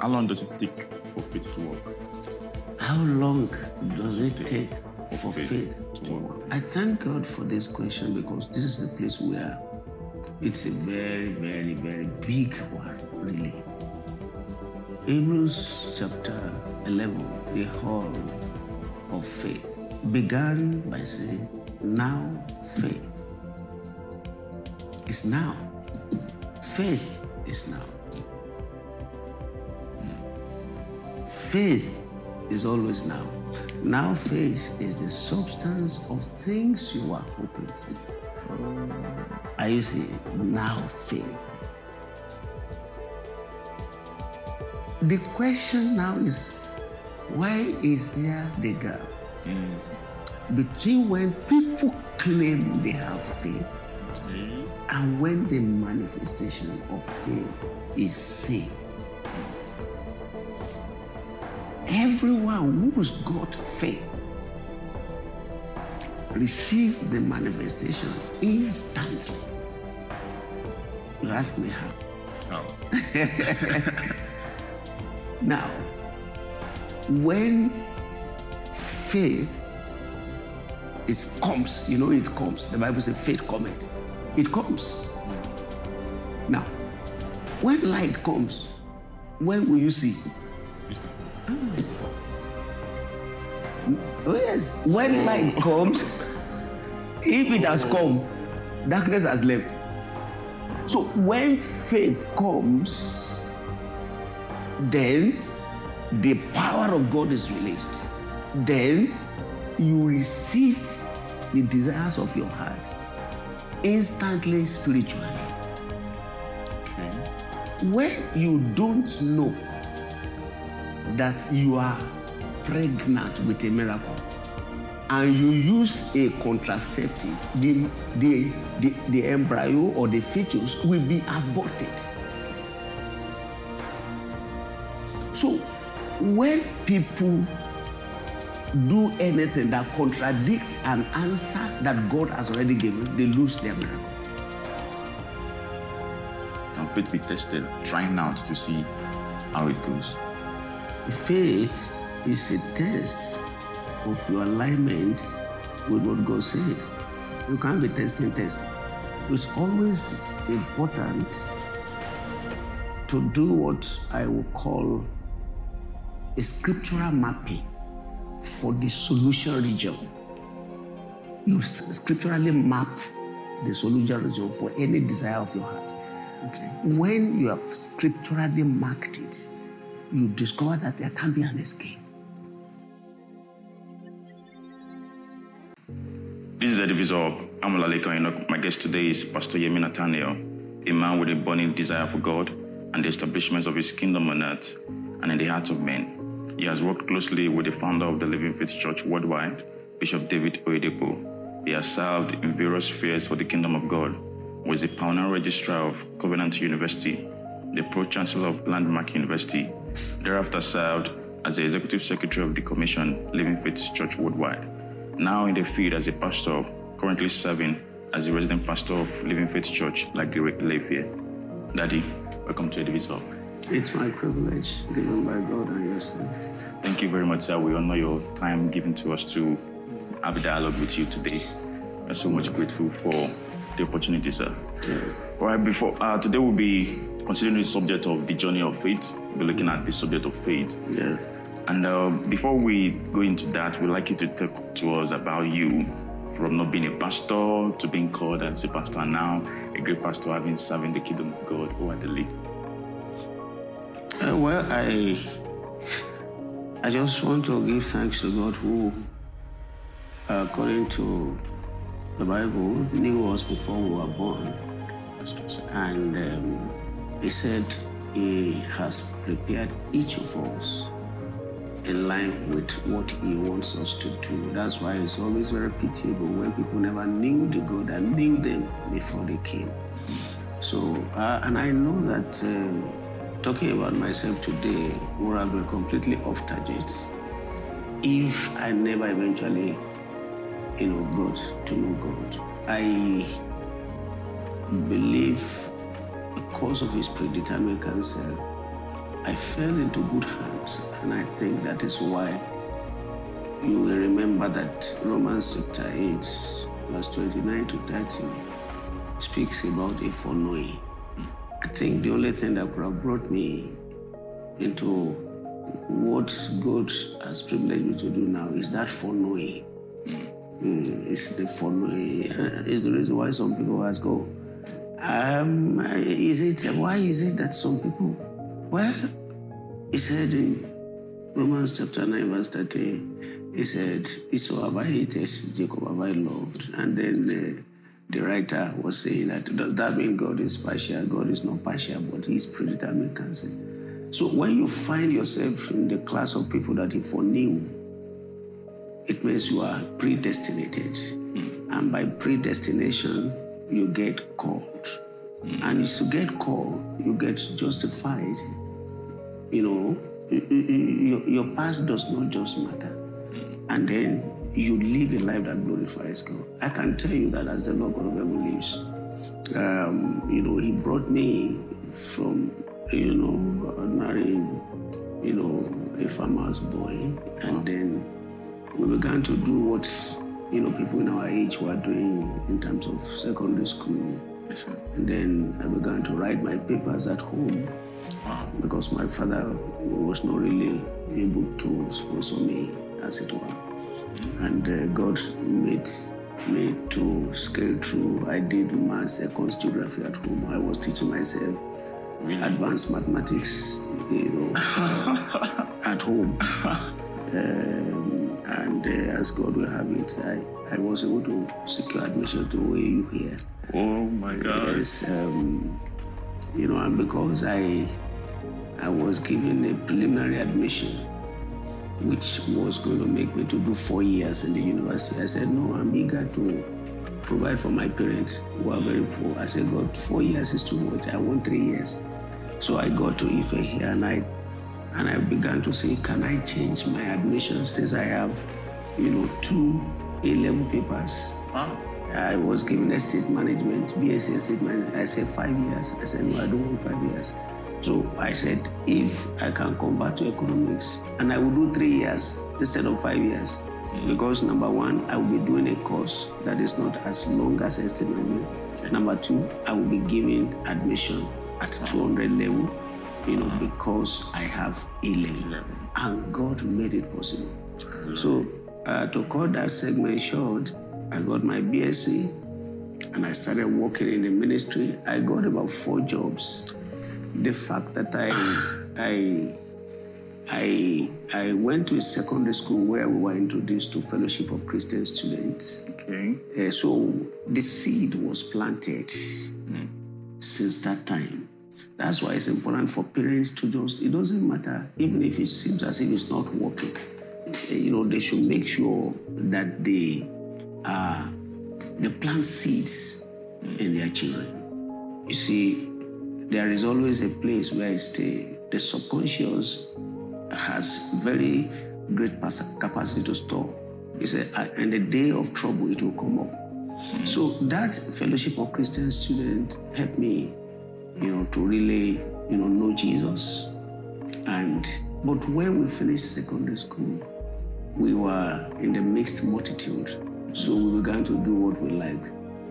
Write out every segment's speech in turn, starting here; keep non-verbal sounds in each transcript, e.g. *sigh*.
How long does it take for faith to work? How long does it take for faith to work. I thank God for this question because this is the place where it's a very, very, very big one, really. Hebrews chapter 11, the whole of faith, began by saying, Now faith is now. Faith is now. Faith is always now. Now faith is the substance of things you are hoping for. Are you seeing? Now faith. The question now is why is there the gap between when people claim they have faith and when the manifestation of faith is seen? Everyone who's got faith receive the manifestation instantly. You ask me how. How? Oh. *laughs* Now, when faith is comes, you know it comes. The Bible says faith cometh. It comes. Now, when light comes, when will you see? Yes, when light comes, if it has come, darkness has left. So when faith comes, then the power of God is released. Then you receive the desires of your heart instantly spiritually. Okay. When you don't know that you are pregnant with a miracle and you use a contraceptive, the, the, the, the embryo or the fetus will be aborted. So when people do anything that contradicts an answer that God has already given, they lose their miracle. Can faith be tested? Trying out to see how it goes. Faith is a test of your alignment with what God says. You can't be testing test. It's always important to do what I will call a scriptural mapping for the solution region. You scripturally map the solution region for any desire of your heart. Okay. When you have scripturally marked it, you discover that there can be an escape. This is the divisor. I'm Olaleko Enoch. My guest today is Pastor Yemi Nathaniel, a man with a burning desire for God and the establishment of his kingdom on earth and in the hearts of men. He has worked closely with the founder of the Living Faith Church worldwide, Bishop David Oyedepo. He has served in various spheres for the kingdom of God, was the pioneer registrar of Covenant University, the pro-chancellor of Landmark University, thereafter served as the executive secretary of the commission Living Faith Church worldwide now in the field as a pastor, currently serving as the resident pastor of Living Faith Church, like the Layfair. Daddy, welcome to the Divisor. It's my privilege given by God and yourself. Thank you very much, sir. We honor your time given to us to have a dialogue with you today. I'm so much grateful for the opportunity, sir. All right, before uh, today we'll be considering the subject of the journey of faith. We'll be looking at the subject of faith. Yes. And uh, before we go into that, we'd like you to talk to us about you from not being a pastor to being called as a pastor now a great pastor having serving the kingdom of God over the league. Uh, well, I I just want to give thanks to God who, uh, according to the Bible, knew us before we were born. And um, He said He has prepared each of us in line with what He wants us to do. That's why it's always very pitiable when people never knew the God that knew them before they came. So, uh, and I know that um, talking about myself today would have been completely off target if I never eventually, you know, got to know God. I believe because of His predetermined counsel I fell into good hands, and I think that is why you will remember that Romans chapter 8, verse 29 to 30 speaks about a foreknowing. I think the only thing that could have brought me into what God has privileged me to do now is that foreknowing. Mm, it's the foreknowing. *laughs* It's the reason why some people ask, oh, um, is it, why is it that some people, well, he said in Romans chapter 9, verse 30, he said, Esau have I hated, Jacob have I loved. And then uh, the writer was saying that does that mean God is partial? God is not partial, but He's predetermined. So when you find yourself in the class of people that He foreknew, it means you are predestinated. And by predestination, you get called. And if you get called, you get justified. You know, your, your past does not just matter. And then you live a life that glorifies God. I can tell you that as the Lord God of heaven lives, um, you know, He brought me from, you know, ordinary, you know, a farmer's boy, and then we began to do what, you know, people in our age were doing in terms of secondary school. And then I began to write my papers at home. Because my father was not really able to sponsor me, as it were. And uh, God made me to scale through. I did maths, econs, geography at home. I was teaching myself Really? advanced mathematics, you know, *laughs* at home. Um, and uh, as God will have it, I, I was able to secure admission to AU here. Oh my God. Yes, um, you know, and because I I was given a preliminary admission, which was going to make me to do four years in the university. I said, no, I'm eager to provide for my parents who are very poor. I said, God, four years is too much. I want three years. So I got to Ife here and I and I began to say, can I change my admission since I have, you know, two A-level papers Wow. I was given estate management, BSc estate management. I said five years. I said, no, I don't want five years. So I said, if I can convert to economics, and I will do three years instead of five years, because number one, I will be doing a course that is not as long as estate management. Number two, I will be given admission at 200 level, you know, because I have A level. And God made it possible. So uh, to cut that segment short, I got my BSc and I started working in the ministry. I got about four jobs. The fact that I I I I went to a secondary school where we were introduced to Fellowship of Christian Students. Okay. Uh, so the seed was planted since that time. That's why it's important for parents to just, it doesn't matter, even if it seems as if it's not working, you know, they should make sure that they, they plant seeds in their children. You see, there is always a place where I stay. The subconscious has very great capacity to store. He said, "I- in the day of trouble, it will come up. So that fellowship of Christian students helped me, you know, to really, you know, know Jesus. And but when we finished secondary school, we were in the mixed multitude. So we began to do what we like.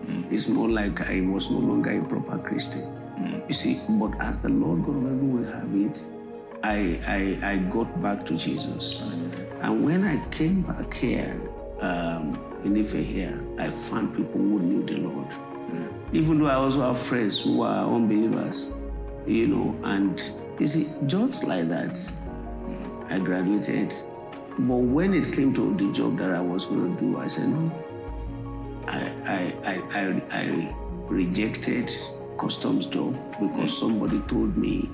Hmm. It's more like I was no longer a proper Christian. Hmm. You see, but as the Lord God of heaven will have it, I, I, I got back to Jesus. And when I came back here, um, in Ife here, I found people who knew the Lord. Hmm. Even though I also have friends who are unbelievers, you know, and you see, jobs like that, I graduated. But when it came to the job that I was going to do, I said, no, I, I, I, I, I rejected customs job because hmm. somebody told me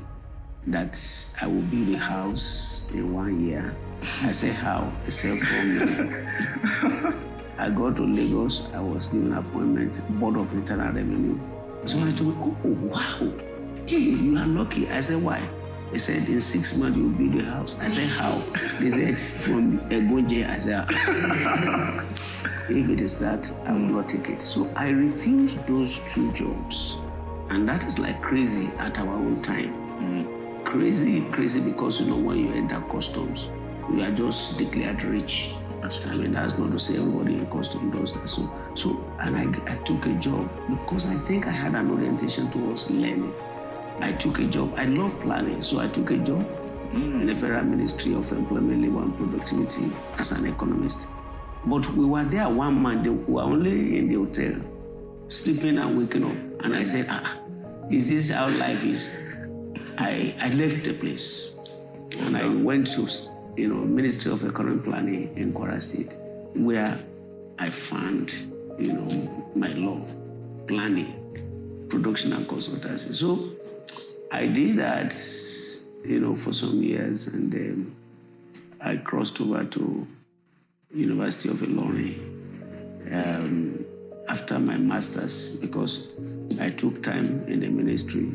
that I will build a house in one year. I said, how? He said, four million. I got to Lagos. I was given appointment, Board of Internal Revenue. Somebody told me, oh, wow. Hey, you are lucky. I said, why? They said, in six months, you'll build a house. I said, how? They said, from Egunje. I said, if it is that, I will not take it. So I refused those two jobs. And that is like crazy at our own time. Mm. crazy, crazy because you know when you enter customs, you are just declared rich. That's I mean, that's not to say everybody in custom does that. So, so, and I, I took a job because I think I had an orientation towards learning. I took a job. I love planning, so I took a job in the Federal Ministry of Employment, Labor and Productivity as an economist. But we were there one month. We were only in the hotel, sleeping and waking up. And I said, ah, is this how life is? I, I left the place and I went to, you know, Ministry of Economic Planning in Kwara State, where I found, you know, my love, planning, production and consultancy. So I did that, you know, for some years, and then I crossed over to University of Ilorin um, after my masters because I took time in the ministry.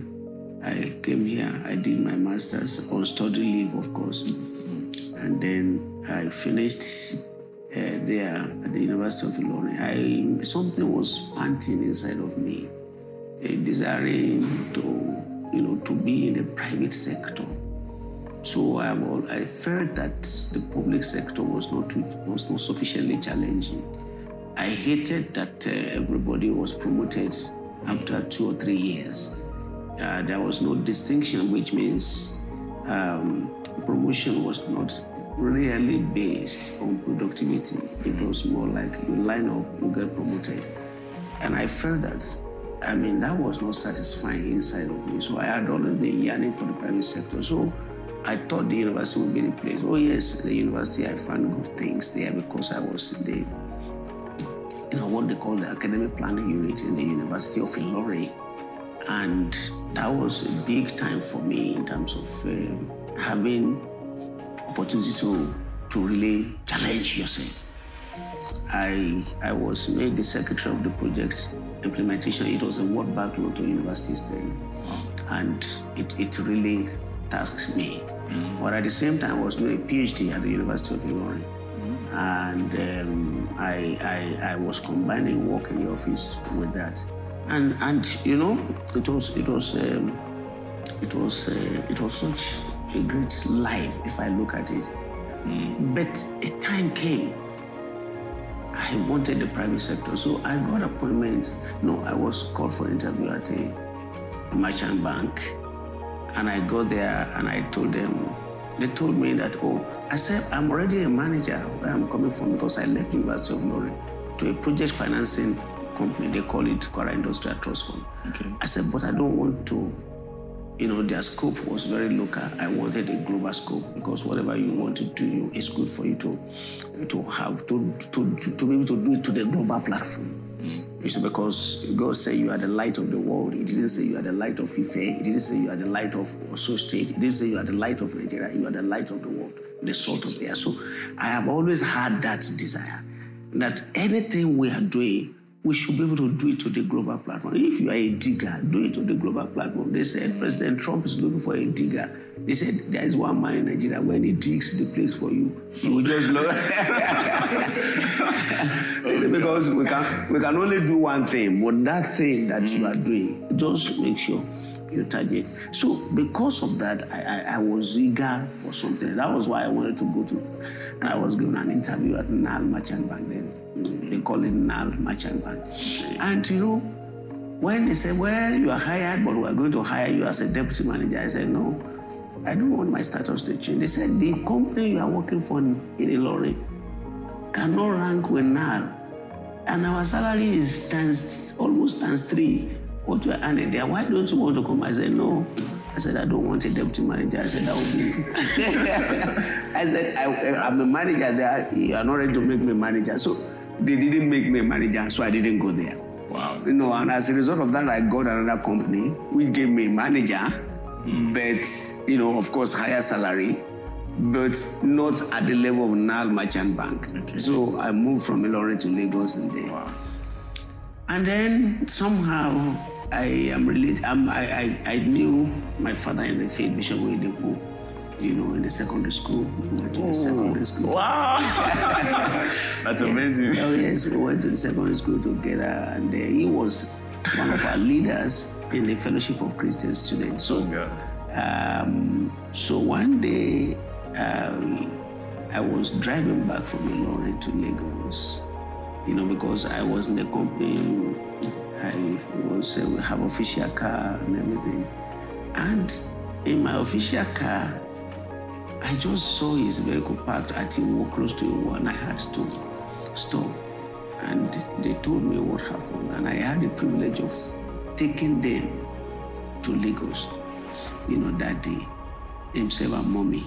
I came here, I did my masters on study leave, of course, and then I finished uh, there at the University of Ilorin. I something was panting inside of me, a desiring to, you know, to be in the private sector. So I, I felt that the public sector was not too, was not sufficiently challenging. I hated that uh, everybody was promoted after two or three years. Uh, there was no distinction, which means um, promotion was not really based on productivity. It was more like you line up, you get promoted. And I felt that, I mean, that was not satisfying inside of me. So I had always been yearning for the private sector. So I thought the university would be the place. Oh, yes, the university, I found good things there because I was in the, you know, what they call the academic planning unit in the University of Ilorin. And that was a big time for me in terms of um, having opportunity to, to really challenge yourself. I, I was made the secretary of the project implementation. It was a World Bank Lotto Universities then. And it, it really tasked me. But at the same time, I was doing a PhD at the University of Ilorin. And um, I, I, I was combining work in the office with that. And, and you know, it was, it was, um, it was, uh, it was such a great life if I look at it. But a time came I wanted the private sector. So I got appointment. No, I was called for interview at a, merchant bank. And I got there and I told them, they told me that, oh, I said, I'm already a manager where I'm coming from because I left University of Ilorin to a project financing company. They call it Kwara Industrial Trust Fund. Okay. I said, but I don't want to, you know, their scope was very local. I wanted a global scope because whatever you want to do, it's good for you to, to have, to, to, to be able to do it to the global platform. You see, because God said you are the light of the world. He didn't say you are the light of Ife. He didn't say you are the light of Osun State. He didn't say you are the light of Nigeria. You are the light of the world, the salt of the earth. So I have always had that desire that anything we are doing, we should be able to do it to the global platform. If you are a digger, do it to the global platform. They said President Trump is looking for a digger. They said there is one man in Nigeria when he digs the place for you, you will just look. *laughs* They because we can we can only do one thing, but that thing that you are doing, just make sure you target. So because of that, I, I, I was eager for something. That was why I wanted to go to, and I was given an interview at Nal Merchant Bank then. They call it Nal Merchant Bank. And you know, when they said, well, you are hired, but we are going to hire you as a deputy manager, I said, no, I don't want my status to change. They said, the company you are working for in Ilorin cannot rank with NAL. And our salary is times, almost times three what you are earning there. Why don't you want to come? I said, no. I said, I don't want a deputy manager. I said, that would be. *laughs* I said, I, I'm a manager there. You are not ready to make me a manager. So they didn't make me a manager, so I didn't go there. Wow. You know, and as a result of that, I got another company which gave me a manager, hmm. but you know, of course, higher salary, but not at the level of Nal Merchant Bank. Okay. So I moved from Ilorin to Lagos and there. Wow. And then somehow I am related. Um, I, I, I knew my father in the faith, Bishop Oyedepo, you know, in the secondary school. We went to the secondary school. Wow. *laughs* That's amazing. Oh yes, we went to the secondary school together, and uh, he was one of our leaders in the Fellowship of Christian Students. So Um, so one day, um, I was driving back from Ilorin to Lagos, you know, because I was in the company, I was uh, we have official car and everything. And in my official car, I just saw his vehicle parked at a wall close to a wall, and I had to stop. And they told me what happened, and I had the privilege of taking them to Lagos, you know, that day, himself and mommy.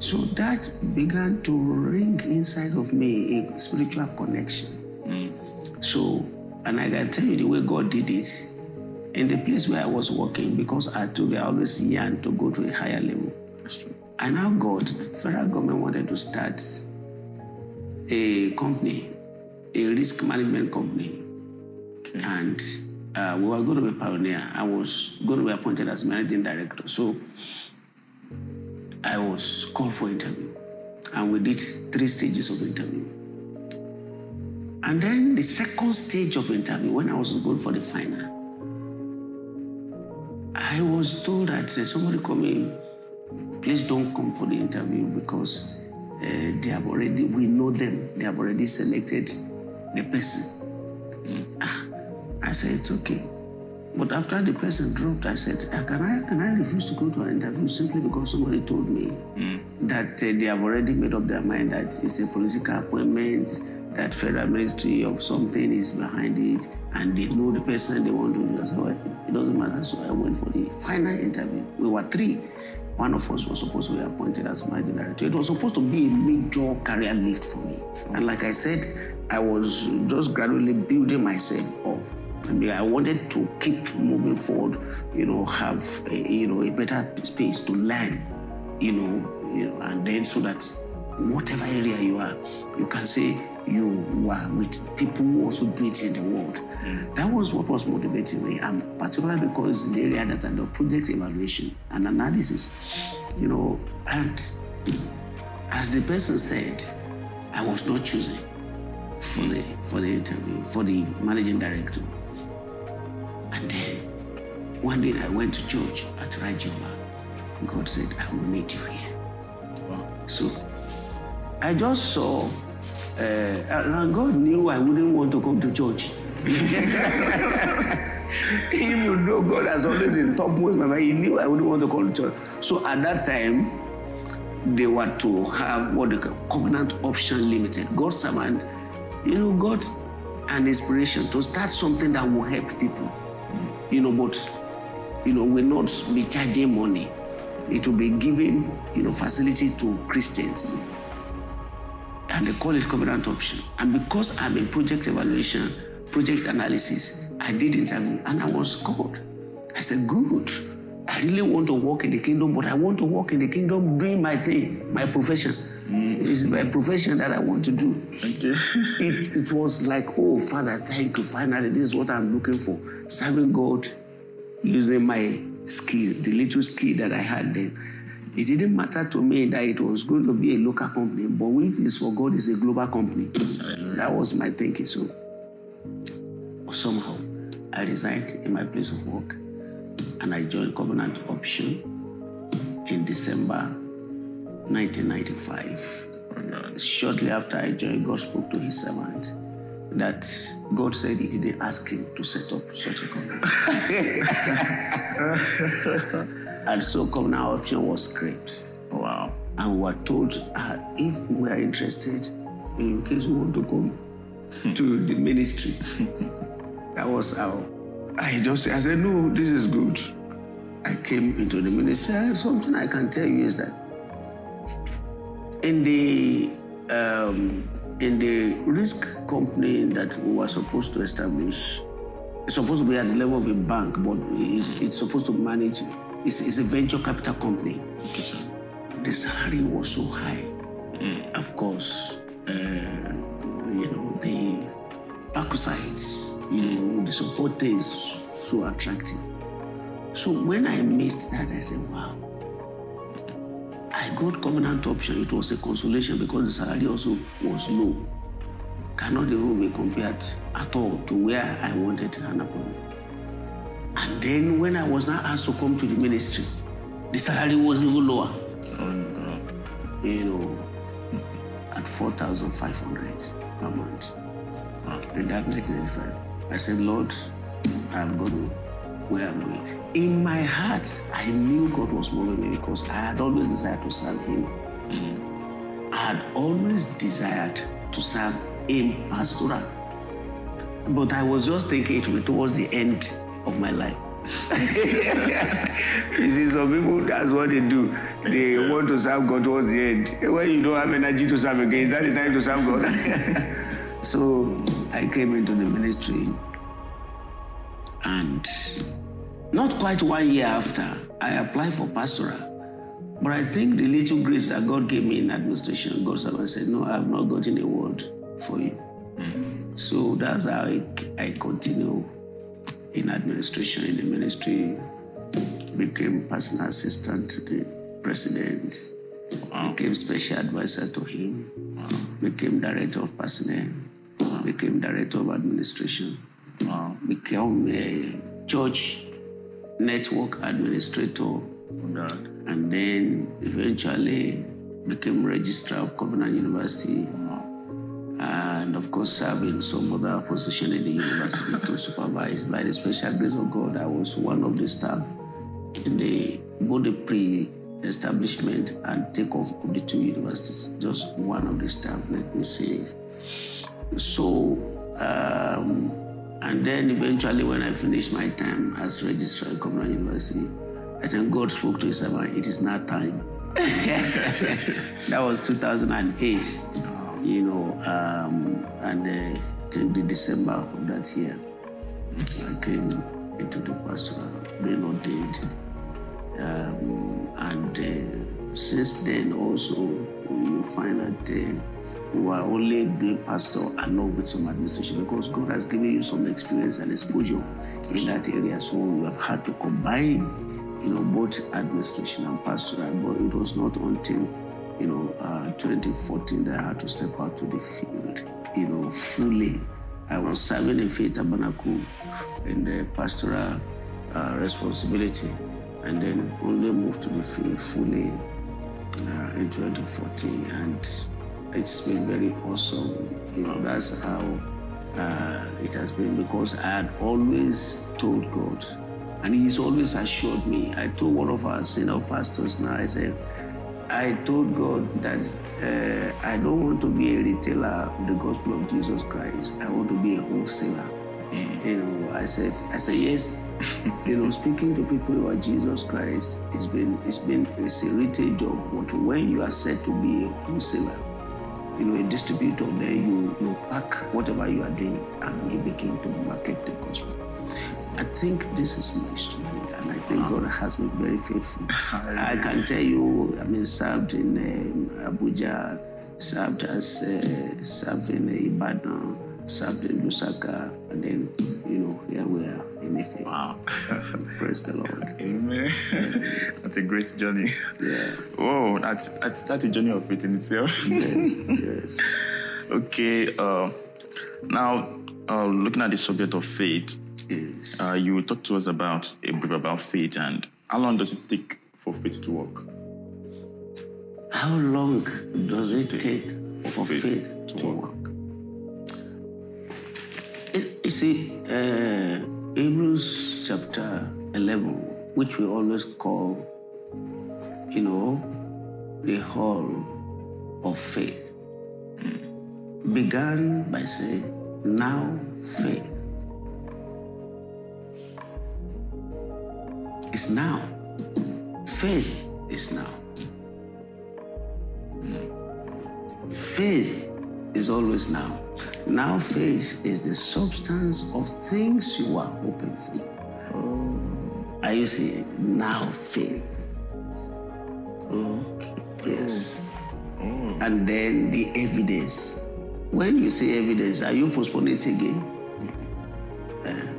So that began to ring inside of me a spiritual connection. So, and I can tell you the way God did it. In the place where I was working, because I told you I always yearned to go to a higher level. That's true. And now God, federal government wanted to start a company, a risk management company. Okay. And uh, we were going to be pioneer. I was going to be appointed as managing director. So I was called for interview. And we did three stages of interview. And then the second stage of interview, when I was going for the final, I was told that uh, somebody me, please don't come for the interview because uh, they have already, we know them, they have already selected the person. Ah, I said, it's okay. But after the person dropped, I said, "Ah, can I, can I refuse to go to an interview simply because somebody told me that uh, they have already made up their mind that it's a political appointment, that federal ministry of something is behind it, and they know the person they want to do. Well, it doesn't matter. So I went for the final interview. We were three. One of us was supposed to be appointed as managing director. It was supposed to be a major career lift for me. And like I said, I was just gradually building myself up. I mean, I wanted to keep moving forward, you know, have a, you know a better space to learn, you know, you know, and then so that whatever area you are, you can say you were with people who also do it in the world. Mm. That was what was motivating me, and particularly because the area that I do project evaluation and analysis, you know, and as the person said, I was not chosen for the for the interview for the managing director. And then one day I went to church at Rajola. God said, I will meet you here. So I just saw, uh, and God knew I wouldn't want to come to church. *laughs* Even though God has always in topmost my mind, He knew I wouldn't want to come to church. So at that time, they were to have what they call covenant option limited. God's servant, you know, got an inspiration to start something that will help people. You know, but you know, will not be charging money. It will be giving, you know, facility to Christians. And they call it covenant option. And because I'm in project evaluation, project analysis, I did interview and I was called. I said, good. I really want to work in the kingdom, but I want to work in the kingdom doing my thing, my profession. Mm. It's my profession that I want to do. Okay. *laughs* It, it was like, oh, Father, thank you. Finally, this is what I'm looking for. Serving God using my skill, the little skill that I had then. It didn't matter to me that it was going to be a local company, but if it's for God, it's a global company. That was my thinking. So somehow I resigned in my place of work and I joined Covenant Option in December 1995 Oh, shortly after I joined, God spoke to his servant that God said he didn't ask him to set up such a company. *laughs* and so covenant option was scraped. Wow. And we were told uh, if we are interested, in case we want to come to the ministry. *laughs* that was how I just I said, no, this is good. I came into the ministry. Something I can tell you is that in the um, in the risk company that we were supposed to establish, it's supposed to be at the level of a bank, but it's, it's supposed to manage. It's, it's a venture capital company. Okay, sir. The salary was so high. Of course, uh, you know the parasites, you know the support is so attractive. So when I missed that, I said, wow. I got covenant option. It was a consolation because the salary also was low. Cannot even be compared at all to where I wanted to hand upon. And then when I was now asked to come to the ministry, The salary was even lower, Oh, you know, at 4,500 per month. In that 1995, I said, Lord, I'm going to where I'm going. In my heart, I knew God was moving me because I had always desired to serve Him. Mm-hmm. I had always desired to serve in pastoral. But I was just thinking it will be towards the end of my life. *laughs* you see, some people, that's what they do. They want to serve God towards the end. When you don't have energy to serve again, is that the time to serve God? *laughs* so I came into the ministry, and not quite one year after, I applied for pastoral. But I think the little grace that God gave me in administration, God said, No, I have not gotten a word for you. Mm. So that's how I, I continue in administration in the ministry, became personal assistant to the president, became special advisor to him, became director of personnel, became director of administration, became a church network administrator, and then eventually became registrar of Covenant University. And of course, serving some other position in the university to supervise. By the special grace of God, I was one of the staff in the both the pre-establishment and takeoff of the two universities. Just one of the staff, let me say. So, um, and then eventually, when I finished my time as registrar at Covenant University, I think God spoke to his servant, it is now time. *laughs* that was 2008, you know, um, and uh, till the December of that year, I came into the pastoral, ordained. Um, and uh, since then, also, you find that uh, we are only doing pastor along with some administration because God has given you some experience and exposure in that area. So you have had to combine, you know, both administration and pastoral. But it was not until, you know, uh, 2014 that I had to step out to the field, you know, fully. I was serving in Faith Tabernacle in the pastoral uh, responsibility and then only moved to the field fully uh, in 2014 and it's been very awesome you know that's how uh, it has been because i had always told god and he's always assured me i told one of our senior pastors now i said i told god that uh, i don't want to be a retailer of the gospel of jesus christ i want to be a wholesaler you know, I said, I said yes. *laughs* you know, speaking to people about Jesus Christ, it's been, it's been, it's a retail job. But when you are said to be a wholesaler, you know, a distributor, then you you pack whatever you are doing and you begin to market the gospel. I think this is my story, and I think God has been very faithful. I can tell you, I mean, served in um, Abuja, served as uh, served in Ibadan, served in Lusaka, and then you know here we are in Ife. Wow. *laughs* Praise the Lord. Amen. *laughs* that's a great journey. Yeah. Oh, that's that's that's a journey of faith in itself. yes. *laughs* okay. Uh, now, uh, looking at the subject of faith, Yes. uh, you talk to us about a brief about faith and how long does it take for faith to work? How long does it take for faith faith to to work. work? You see, uh, Hebrews chapter 11, which we always call, you know, the hall of faith, began by saying, Now faith is now. Faith is now. Faith is always now. Now faith is the substance of things you are hoping for. Are you seeing? Now faith. Yes. And then the evidence. When you say evidence, are you postponing it again?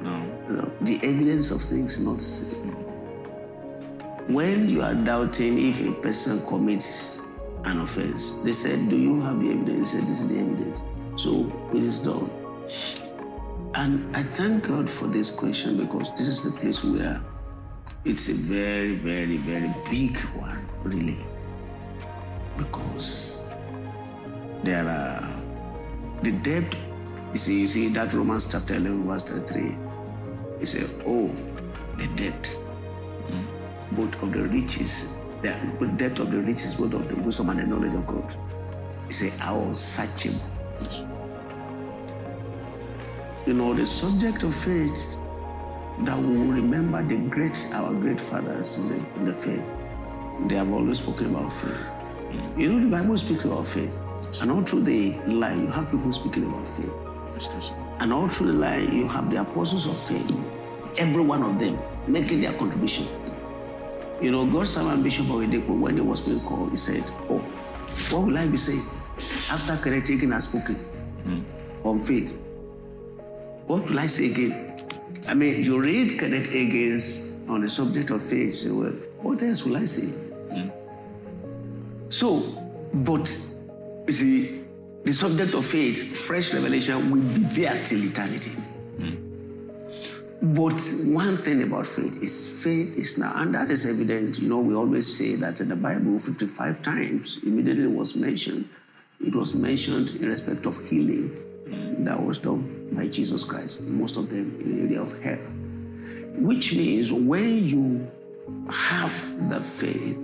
No. No, the evidence of things not seen. When you are doubting if a person commits an offense, they said, Do you have the evidence? He said, This is the evidence. So it is done. And I thank God for this question because this is the place where it's a very, very, very big one, really. Because there are the depth. You see, you see that Romans chapter 11, verse 3. He said, Oh, the depth, hmm? Both of the riches, the depth of the riches, both of the wisdom and the knowledge of God. He said, How unsearchable. You know, the subject of faith that we will remember the great, our great fathers in the, in the faith. They have always spoken about faith. You know, the Bible speaks about faith. And all through the line, you have people speaking about faith. That's true, sir. And all through the line, you have the apostles of faith, every one of them making their contribution. You know, God's servant Bishop Oyedepo, when he was being called, he said, Oh, what will I be saying after Hagin has spoken on faith? What will I say again? I mean, you read Kenneth Hagin's on the subject of faith, you say, Well, what else will I say? Hmm. So, but you see, the subject of faith, fresh revelation, will be there till eternity. But one thing about faith is faith is now, and that is evident. You know, we always say that in the Bible, 55 times immediately was mentioned. It was mentioned in respect of healing that was done by Jesus Christ, most of them in the area of health. Which means when you have the faith,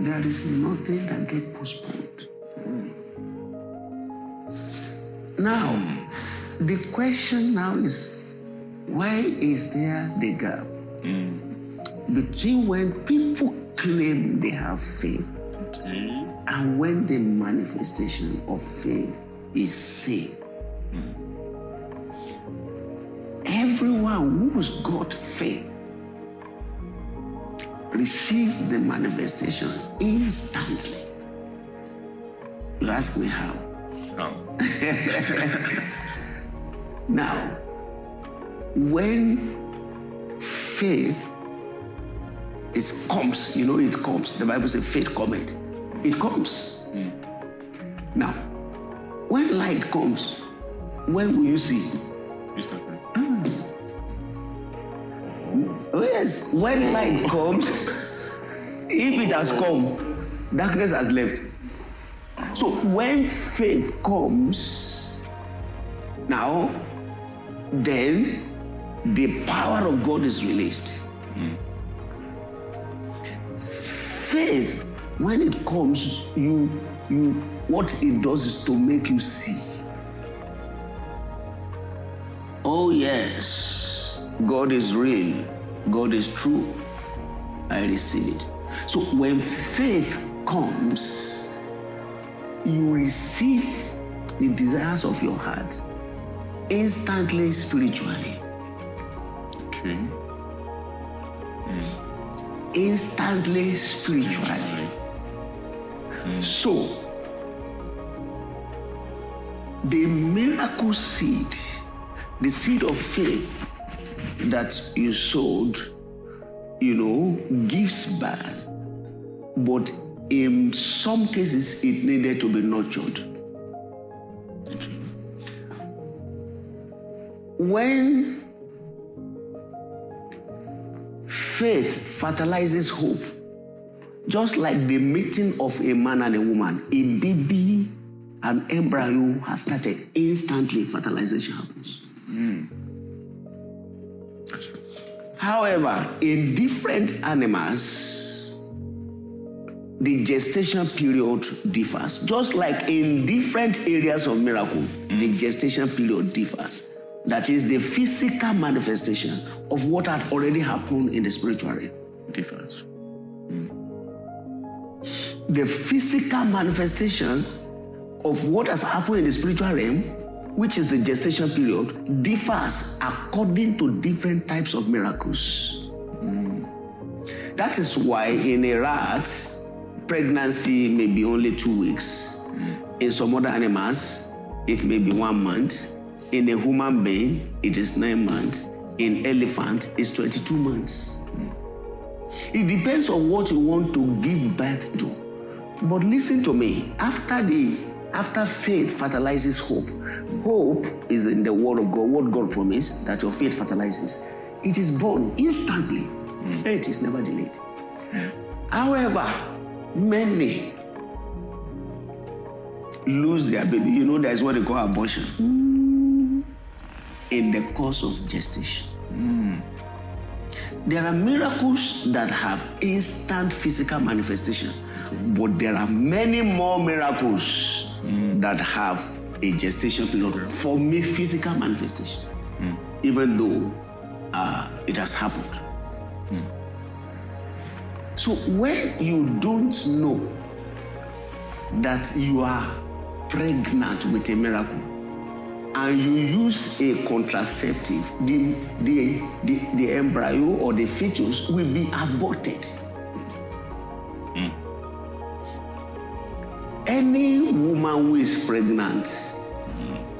there is nothing that get postponed. Now, the question now is why is there the gap mm. between when people claim they have faith Okay. and when the manifestation of faith is seen? Mm. Everyone who's got faith receives the manifestation instantly. You ask me how? How? *laughs* Now, when faith is comes, you know it comes. The Bible says faith cometh. It comes. Hmm. Now, when light comes, when will you see? Instantly. Ah. Oh, yes, when light comes, *laughs* if it has come, darkness has left. So when faith comes, now, then the power of God is released. Hmm. Faith, when it comes, you you what it does is to make you see. Oh yes, God is real. God is true. I receive it. So when faith comes, you receive the desires of your heart instantly spiritually. Okay. Hmm. Instantly spiritually. Hmm. So the miracle seed, the seed of faith that you sowed, you know, gives birth. But in some cases, it needed to be nurtured. When faith fertilizes hope, just like the meeting of a man and a woman, a baby, an embryo has started, instantly fertilization happens. It. However, in different animals, the gestation period differs. Just like in different areas of miracle, the gestation period differs. That is the physical manifestation of what had already happened in the spiritual realm. Difference. Hmm. The physical manifestation of what has happened in the spiritual realm, which is the gestation period, differs according to different types of miracles. Hmm. That is why in a rat, pregnancy may be only two weeks. Hmm. In some other animals, it may be one month. In a human being, it is nine months. In elephant, it's 22 months. It depends on what you want to give birth to. But listen to me. After the after faith fertilizes hope, hope is in the word of God, what God promised that your faith fertilizes. It is born instantly. faith is never delayed. However, many lose their baby. You know, that's what they call abortion. In the course of gestation. There are miracles that have instant physical manifestation, but there are many more miracles that have a gestation period for me physical manifestation, even though uh, it has happened. So when you don't know that you are pregnant with a miracle and you use a contraceptive, the, the, the, the embryo or the fetus will be aborted. Hmm. Any woman who is pregnant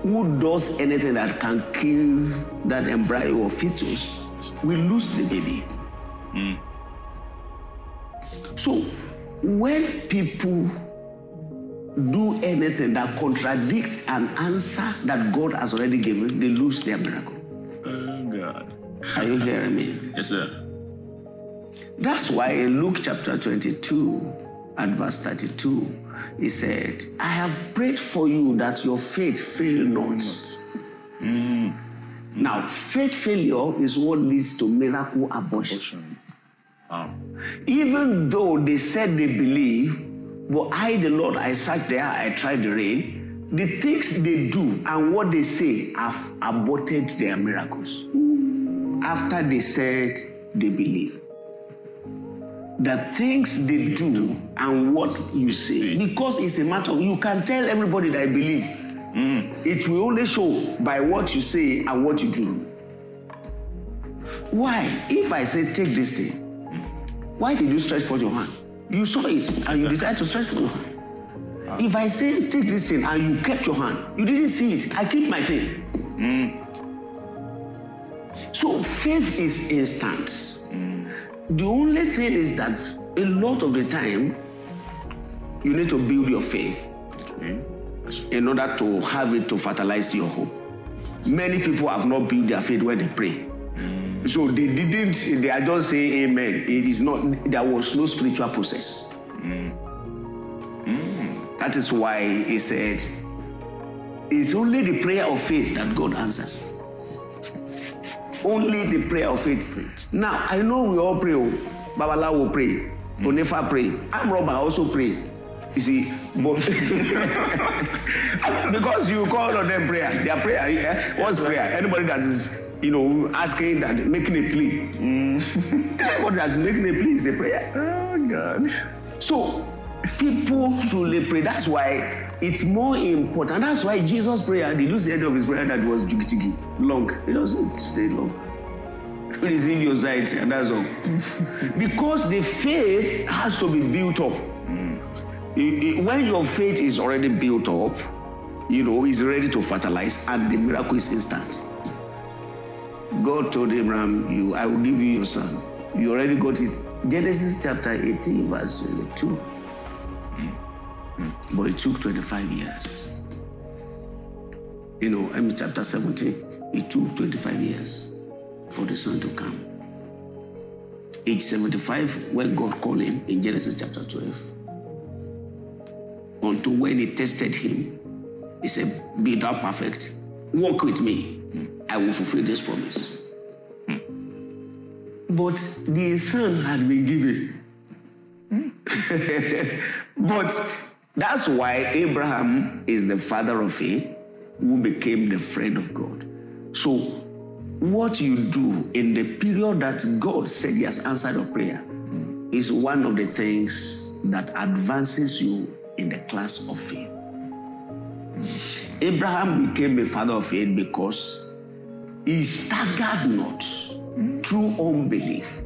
who does anything that can kill that embryo or fetus will lose the baby. Hmm. So when people do anything that contradicts an answer that God has already given, they lose their miracle. Oh, God. Are you hearing me? Yes, sir. That's why in Luke chapter 22 and verse 32, he said, I have prayed for you that your faith fail not. Mm-hmm. Now, faith failure is what leads to miracle abortion. Wow. Even though they said they believe, but I, the Lord, I sat there, I tried the rain, the things they do and what they say have aborted their miracles. After they said they believe. The things they do and what you say, because it's a matter of you can tell everybody that I believe. Mm. It will only show by what you say and what you do. Why? If I say take this thing, why did you stretch forth your hand? You saw it and you decided to forth your. If I say take this thing and you kept your hand, you didn't see it. I keep my thing. So faith is instant. The only thing is that a lot of the time you need to build your faith in order to have it to fertilize your hope. Many people have not built their faith when they pray. So they didn't, they are just saying amen. It is not, there was no spiritual process. That is why he said, it's only the prayer of faith that God answers. Only the prayer of faith. Now, I know we all pray. oh. Babala will pray. Onefa pray. I'm Robert also pray. You see, but *laughs* because you call on them prayer, their prayer, eh? what's prayer? Anybody that is, you know, asking that, making a plea. Mm. *laughs* Anybody that's making a plea is a prayer. Oh, God. So people truly pray. That's why it's more important. That's why Jesus' prayer, the end of his prayer that was jiggy jiggy, long. It doesn't stay long. Receive your sight, and that's all. *laughs* because the faith has to be built up. Mm. I- when your faith is already built up, you know, is ready to fertilize, and the miracle is instant. God told Abraham, "You, I will give you your son." You already got it. Genesis chapter 18, verse 22. But it took 25 years. You know, I mean, chapter 17, it took 25 years for the son to come. Age 75, when God called him in Genesis chapter 12, unto when he tested him, he said, Be thou perfect, walk with me, I will fulfill this promise. Hmm. But the son had been given. Hmm. *laughs* but that's why Abraham is the father of faith who became the friend of God. So, what you do in the period that God said He has answered your prayer hmm. is one of the things that advances you in the class of faith. Abraham became a father of faith because he staggered not through unbelief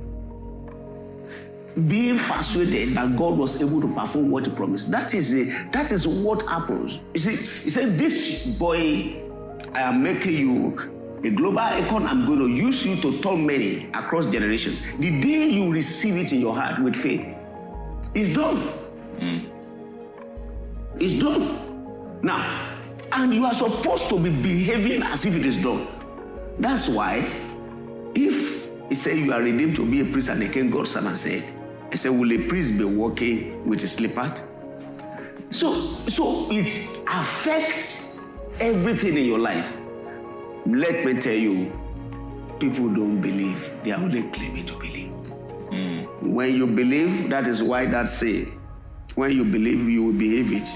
being persuaded that God was able to perform what He promised. That is the, that is what happens. You see, He said, "This boy, I am making you a global icon. I'm going to use you to turn many across generations. The day you receive it in your heart with faith, it's done. It's done. Now, and you are supposed to be behaving as if it is done. That's why, if He said, You are redeemed to be a priest and a king, God servant said. He said, Will a priest be walking with a slipper? So, so it affects everything in your life. Let me tell you, people don't believe, they are only claiming to believe. Hmm. When you believe, that is why that say, when you believe, you will behave it.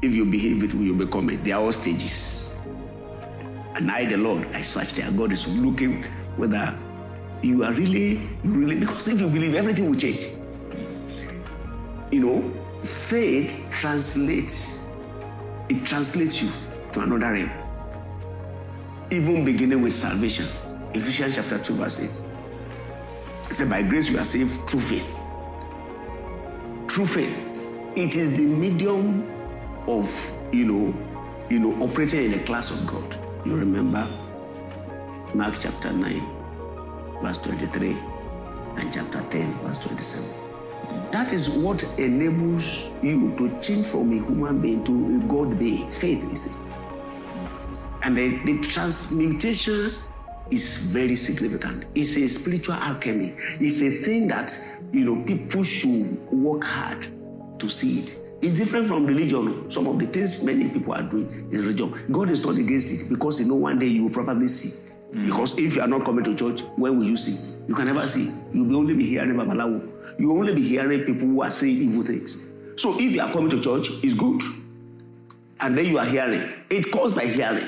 If you behave it, you will become it. They are all stages. And I, the Lord, I search there. God is looking whether you are really, you really, because if you believe, everything will change. You know, faith translates, it translates you to another realm. Even beginning with salvation. Ephesians chapter 2, verse 8. It said, By grace you are saved through faith. Through faith. It is the medium of, you know, you know, operating in the class of God. You remember Mark chapter 9, verse 23, and chapter 10, verse 27. That is what enables you to change from a human being to a God being. Faith is it. And the, the transmutation is very significant. It's a spiritual alchemy. It's a thing that you know people should work hard to see it. It's different from religion. Some of the things many people are doing is religion. God is not against it because you know one day you will probably see. Hmm. Because if you are not coming to church, when will you see? You can never see. You'll be only be hearing Babalawo. You'll only be hearing people who are saying evil things. So if you are coming to church, it's good. And then you are hearing. It comes by hearing.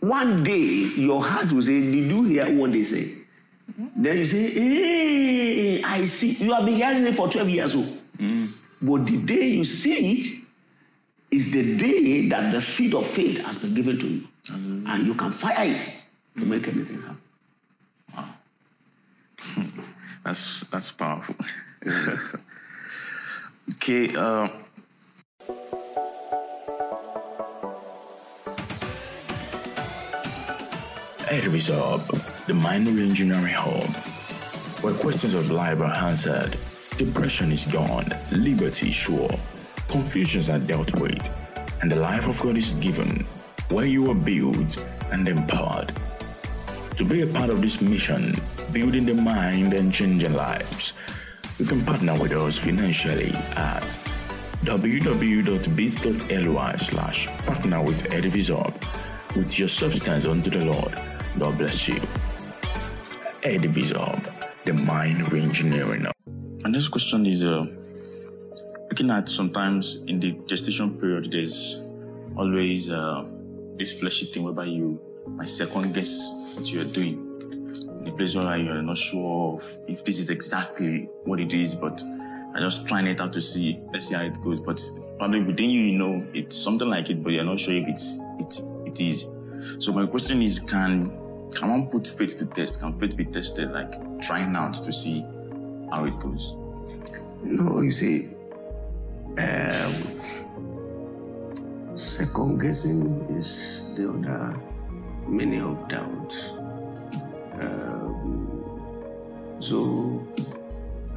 One day your heart will say, Did you hear what they say? Mm-hmm. Then you say, Hey, I see. You have been hearing it for 12 years. Oh. But the day you see it is the day that the seed of faith has been given to you. And you can fire it to make anything happen. Wow. *laughs* That's that's powerful. *laughs* okay. Uh, Edwis Hub, the minor engineering hub, where questions of life are answered, depression is gone, liberty sure, confusions are dealt with, and the life of God is given, where you are built and empowered. To be a part of this mission, building the mind and changing lives, you can partner with us financially at www.biz.ly slash partner with Edivizorb with your substance unto the Lord. God bless you. Edivizorb, the mind reengineering. My next question is uh, looking at sometimes in the gestation period, there's always uh, this fleshy thing whereby you might second guess what you are doing. In a place where you are not sure of if this is exactly what it is, but I just trying it out to see, let's see how it goes. But probably within you, you know it's something like it, but you're not sure if it's it's it is. So my question is, can can one put faith to test? Can faith be tested, like trying out to see how it goes? No, you see, um, second guessing is the other meaning of doubt. Um, so,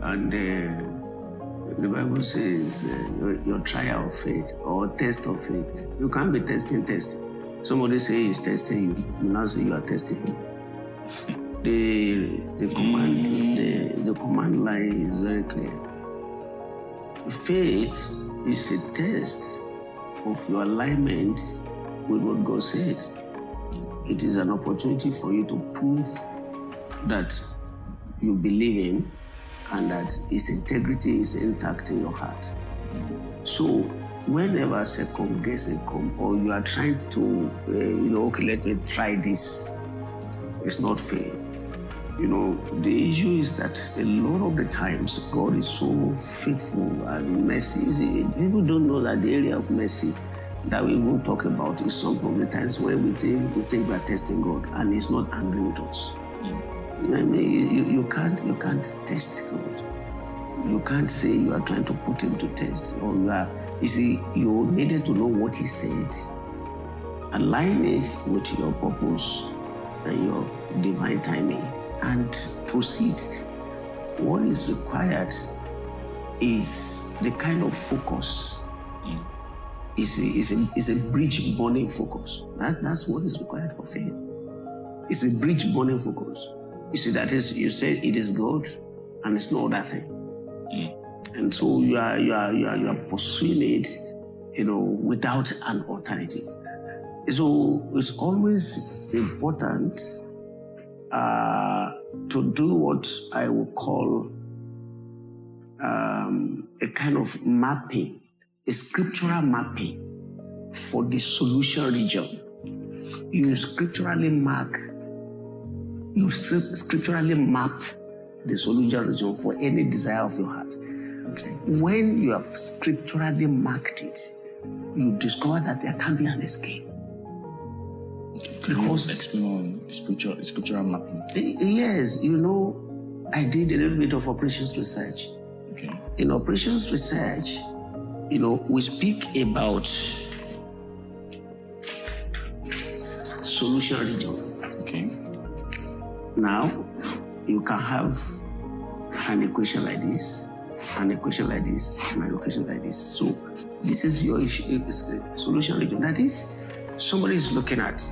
and uh, the Bible says uh, your, your trial of faith or test of faith. You can't be testing, testing. Somebody say he's testing you, you now say you are testing him. The the command the, the command line is very clear. Faith is a test of your alignment with what God says. It is an opportunity for you to prove that you believe Him and that His integrity is intact in your heart. So, whenever second guessing come or you are trying to, uh, you know, okay, let me try this, it's not fair. You know, the issue is that a lot of the times God is so faithful and mercy. See, People don't know that the area of mercy that we even talk about is some of the times when we think we think we are testing God and He's not angry with us. I mean, you, you, you can't you can't test God. You can't say you are trying to put Him to test, or you are. You see, you needed to know what He said, align it with your purpose and your divine timing, and proceed. What is required is the kind of focus. Mm. Is a, is a, is a bridge burning focus. That, that's what is required for faith. It's a bridge burning focus. You see, that is, you say it is God and it's no other thing. Mm. And so you are, you are, you are, you are pursuing it, you know, without an alternative. So it's always important uh, to do what I would call um, a kind of mapping, a scriptural mapping for the solution region. You scripturally mark, you scripturally map the solution region for any desire of your heart. Okay. When you have scripturally marked it, you discover that there can be an escape. Because explain on spiritual scriptural mapping. Yes, you know, I did a little bit of operations research. Okay. In operations research, you know, we speak about solution region. Okay. Now, you can have an equation like this, an equation like this, and an equation like this. So, this is your issue, solution region. That is, somebody is looking at.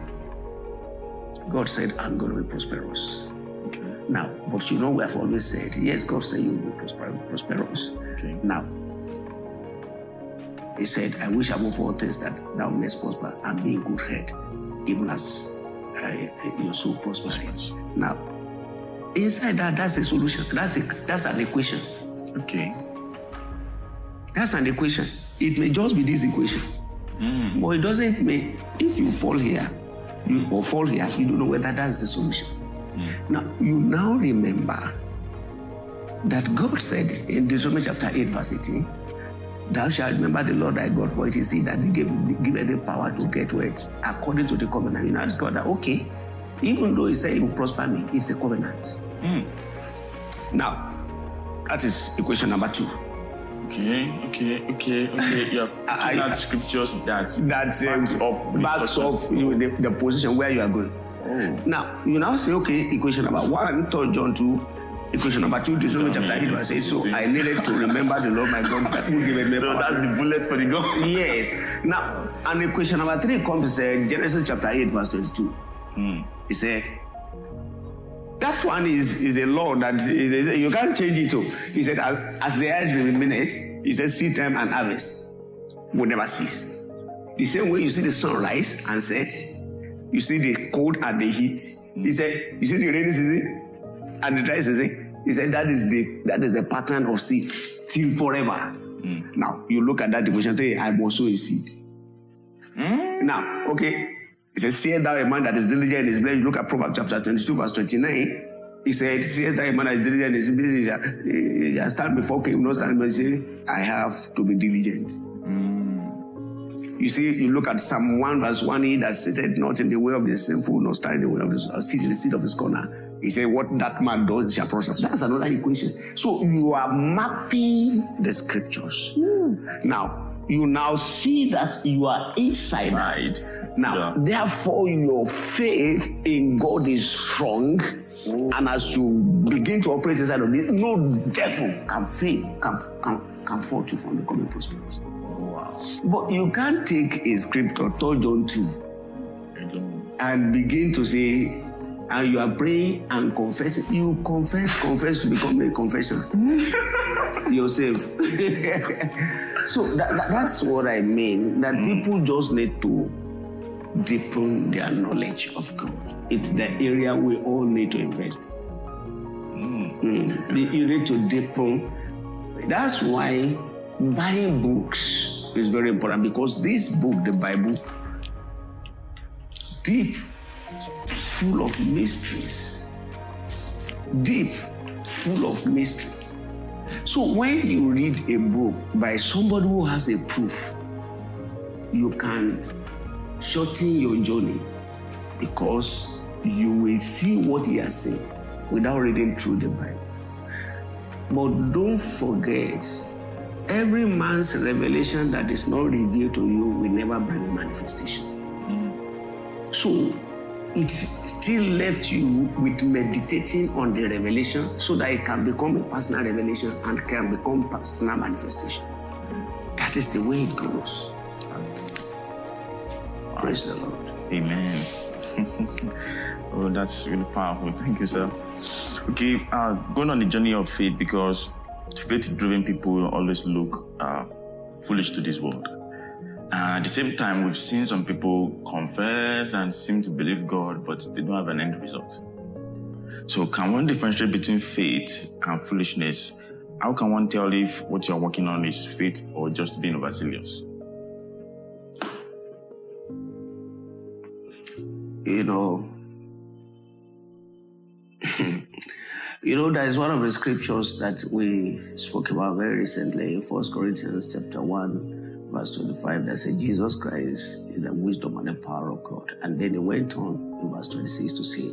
God said, "I'm going to be prosperous." Okay. Now, but you know, we have always said, yes, God said you will be prosper- prosperous. Okay. Now, He said, I wish above all things that thou mayest prosper and be in good health, even as uh, your soul prospers. Now, inside that, that's a solution. That's a, that's an equation. Okay. That's an equation. It may just be this equation, but it doesn't mean if you fall here, you or fall here, you don't know whether that's the solution. Hmm. Now you now remember that God said in Deuteronomy chapter 8, verse 18, Thou shalt remember the Lord thy God, for it is he that gave giveth the power to get wealth according to the covenant. You now discover that okay, even though he said he will prosper me, it's a covenant. Hmm. Now, that is equation number two. Okay. Okay. Okay. Okay. You're looking at scriptures that That backs up. backs up you, the, the position where you are going. Oh. Now, you now say, okay, equation number one, third John 2, equation number two, Deuteronomy chapter 8, verse 8. So I needed to remember the Lord my God who gave me *laughs* So that's the bullet for the gun. *laughs* Yes. Now, and equation number three comes uh, Genesis chapter 8, verse 22. He said, that one is, is a law that is, is- you can't change it. Too. He said, as, as the eyes remain minute, he said, seed time and harvest will never cease. The same way you see the sun rise and set, you see the cold and the heat. He said, you see the rainy season and the dry season. He said that is the that is the pattern of seed till forever. Hmm. Now you look at that devotion, I must sow a seed. Hmm? Now, okay, he says, See thou a man that is diligent in his. You look at Proverbs chapter 22, verse 29. He said, See thou a man that is diligent in his blade. He shall, stand before king, not stand, he say, I have to be diligent. You see, you look at Psalm 1, verse 1, he that sitteth not in the way of the sinful, nor stand in the way of the uh, sit in the seat of his corner. He said, What that man does shall prosper. That's another equation. So you are mapping the scriptures. Now, you now see that you are inside. Right. Now, Yeah. therefore, your faith in God is strong. And as you begin to operate inside of it, no devil can fail, can, can, can fault you from becoming prosperous. Wow. But you can't take a scripture, 3 John 2, I don't. and begin to say, and you are praying and confessing. You confess, confess to become a confession *laughs* yourself. *laughs* so that, that- that's what I mean. That people just need to deepen their knowledge of God. It's the area we all need to invest. Mm. Need to deepen. That's why buying books is very important because this book, the Bible, deep, full of mysteries. Deep, full of mysteries. So when you read a book by somebody who has a proof, you can shorten your journey because you will see what he has said without reading through the Bible. But don't forget, every man's revelation that is not revealed to you will never bring manifestation. Mm. So it still left you with meditating on the revelation so that it can become a personal revelation and can become personal manifestation. That is the way it goes. Praise the Lord. Amen. *laughs* Oh, that's really powerful. Thank you, sir. Okay, uh, going on the journey of faith because faith-driven people always look uh, foolish to this world. Uh, at the same time, we've seen some people confess and seem to believe God, but they don't have an end result. So, can one differentiate between faith and foolishness? How can one tell if what you're working on is faith or just being overzealous? You know, *laughs* you know, there is one of the scriptures that we spoke about very recently First Corinthians chapter 1, verse 25, that said Jesus Christ is the wisdom and the power of God. And then he went on in verse 26 to say